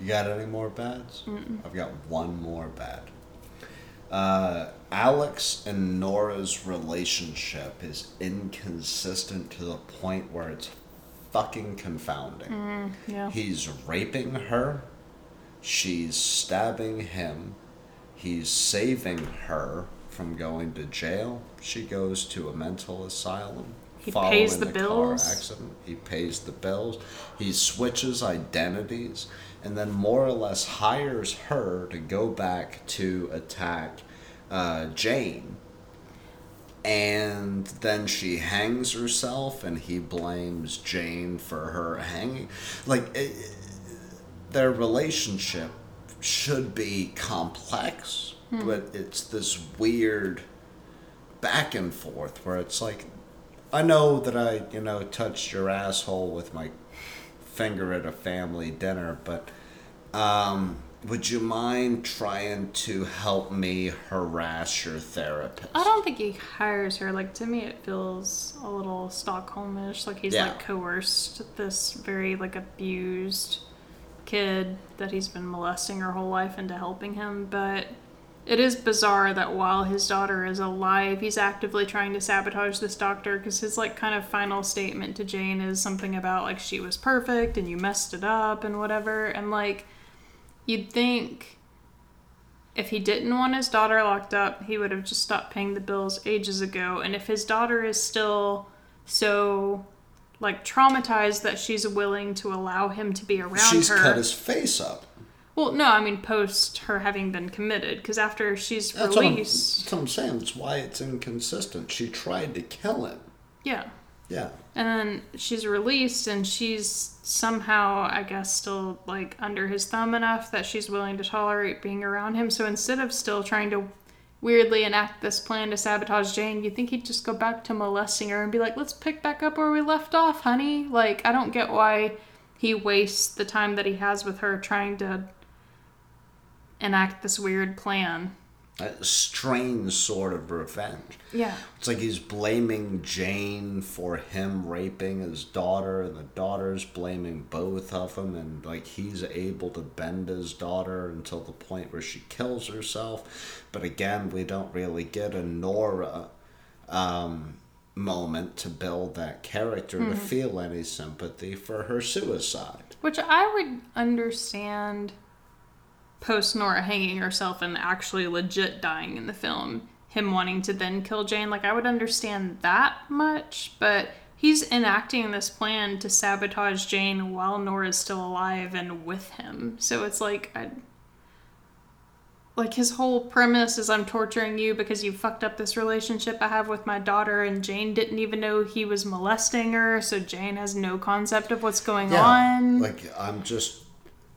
You got any more bads? I've got one more bad. Uh, Alex and Nora's relationship is inconsistent to the point where it's fucking confounding. Yeah. He's raping her. She's stabbing him. He's saving her from going to jail. She goes to a mental asylum. He pays the car bills. accident. He pays the bills. He switches identities and then more or less hires her to go back to attack uh, Jane. And then she hangs herself, and he blames Jane for her hanging. Like, it, their relationship should be complex, but it's this weird back and forth where it's like, I know that I, you know, touched your asshole with my finger at a family dinner, but um, would you mind trying to help me harass your therapist? I don't think he hires her. Like to me, it feels a little Stockholmish. Like he's Yeah. like coerced this very like abused kid that he's been molesting her whole life into helping him. But it is bizarre that while his daughter is alive, he's actively trying to sabotage this doctor because his like kind of final statement to Jane is something about like she was perfect and you messed it up and whatever. And like you'd think if he didn't want his daughter locked up, he would have just stopped paying the bills ages ago. And if his daughter is still so like traumatized that she's willing to allow him to be around She's her. cut his face up. well, no, I mean post her having been committed because after she's That's what, I'm, released, that's what I'm saying. That's why it's inconsistent. She tried to kill him. yeah. Yeah. And then she's released and she's somehow, I guess, still like under his thumb enough that she's willing to tolerate being around him. So instead of still trying to weirdly enact this plan to sabotage Jane, you think he'd just go back to molesting her and be like, let's pick back up where we left off, honey? Like, I don't get why he wastes the time that he has with her trying to enact this weird plan. A strange sort of revenge. Yeah. It's like he's blaming Jane for him raping his daughter, and the daughter's blaming both of them, and like he's able to bend his daughter until the point where she kills herself. But again, we don't really get a Nora um, moment to build that character to feel any sympathy for her suicide. Which I would understand post Nora hanging herself and actually legit dying in the film, him wanting to then kill Jane. Like, I would understand that much, but he's enacting this plan to sabotage Jane while Nora's still alive and with him. So it's like, I. Like his whole premise is I'm torturing you because you fucked up this relationship I have with my daughter, and Jane didn't even know he was molesting her, so Jane has no concept of what's going on. Like I'm just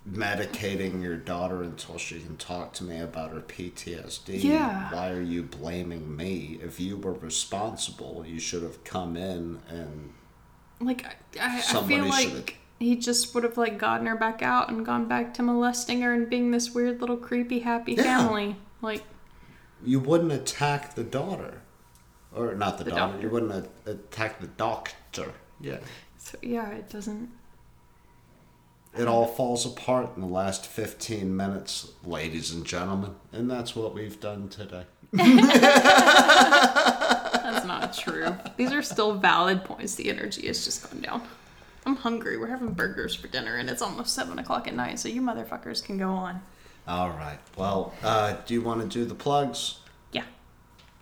medicating your daughter until she can talk to me about her PTSD. Yeah. Why are you blaming me? If you were responsible, you should have come in and like I, I Somebody feel like he just would have like gotten her back out and gone back to molesting her and being this weird little creepy happy Yeah. family like you wouldn't attack the daughter, or not the, The daughter. doctor. You wouldn't attack the doctor. Yeah. So yeah, it doesn't. It all falls apart in the last 15 minutes, ladies and gentlemen. And that's what we've done today. [laughs] That's not true. These are still valid points. The energy has just gone down. I'm hungry. We're having burgers for dinner, and it's almost seven o'clock at night. So you motherfuckers can go on. All right. Well, uh, do you want to do the plugs? Yeah.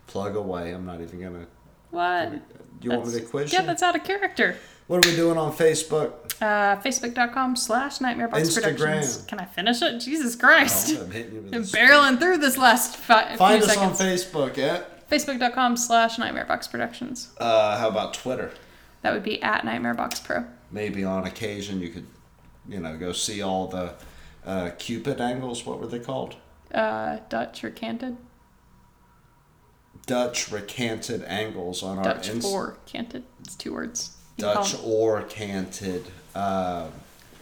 Plug away. I'm not even going to. What? Do you want me to That's- quiz Yeah, you? that's out of character. What are we doing on Facebook? Uh, Facebook.com slash Nightmarebox Instagram. Productions. Can I finish it? Jesus Christ. Oh, I'm hitting you with I'm barreling through this last fi- Find us on seconds. Facebook at. Facebook.com slash Nightmare Box Productions. Uh, how about Twitter? That would be at Nightmare Box Pro. Maybe on occasion you could, you know, go see all the uh, Cupid angles. What were they called? Uh, Dutch or Canted? Dutch recanted angles on our Dutch Inst- or Canted. It's two words. You can call Dutch or canted uh,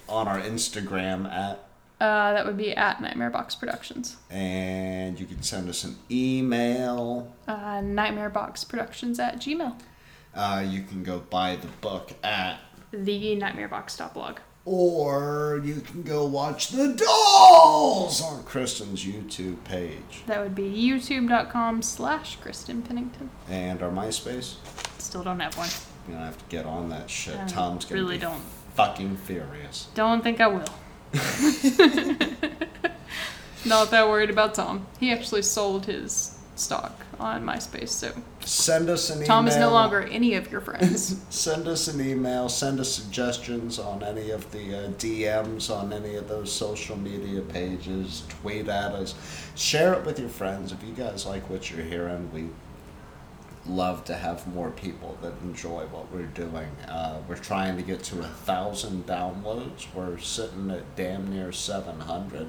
on our Instagram at, Uh, that would be at Nightmare Box Productions. and you can send us an email. Uh, Productions at Gmail. Uh, you can go buy the book at, The Nightmarebox.blog. or you can go watch the dolls on Kristen's YouTube page That would be youtube.com slash Kristen Pennington. and our MySpace. Still don't have one. You're gonna have to get on that shit. I Tom's gonna really be don't. fucking furious. Don't think I will. [laughs] Not that worried about Tom. He actually sold his stock on MySpace, so Send us an email. Tom is no longer any of your friends. [laughs] Send us an email. Send us suggestions on any of the uh, DMs on any of those social media pages. Tweet at us. Share it with your friends. If you guys like what you're hearing, we love to have more people that enjoy what we're doing. Uh, we're trying to get to a thousand downloads. We're sitting at damn near 700.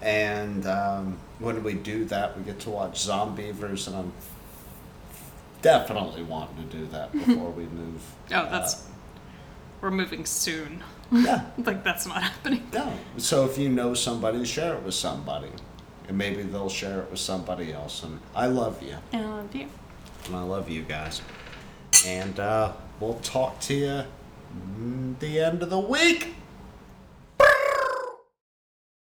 And um, when we do that, we get to watch Zombeavers, and I'm definitely wanting to do that before we move. Oh, that's. We're moving soon. Uh, yeah, [laughs] like, that's not happening. no. So if you know somebody, share it with somebody, and maybe they'll share it with somebody else. And I love you, I love you. And I love you guys. And uh, we'll talk to you mm, the end of the week.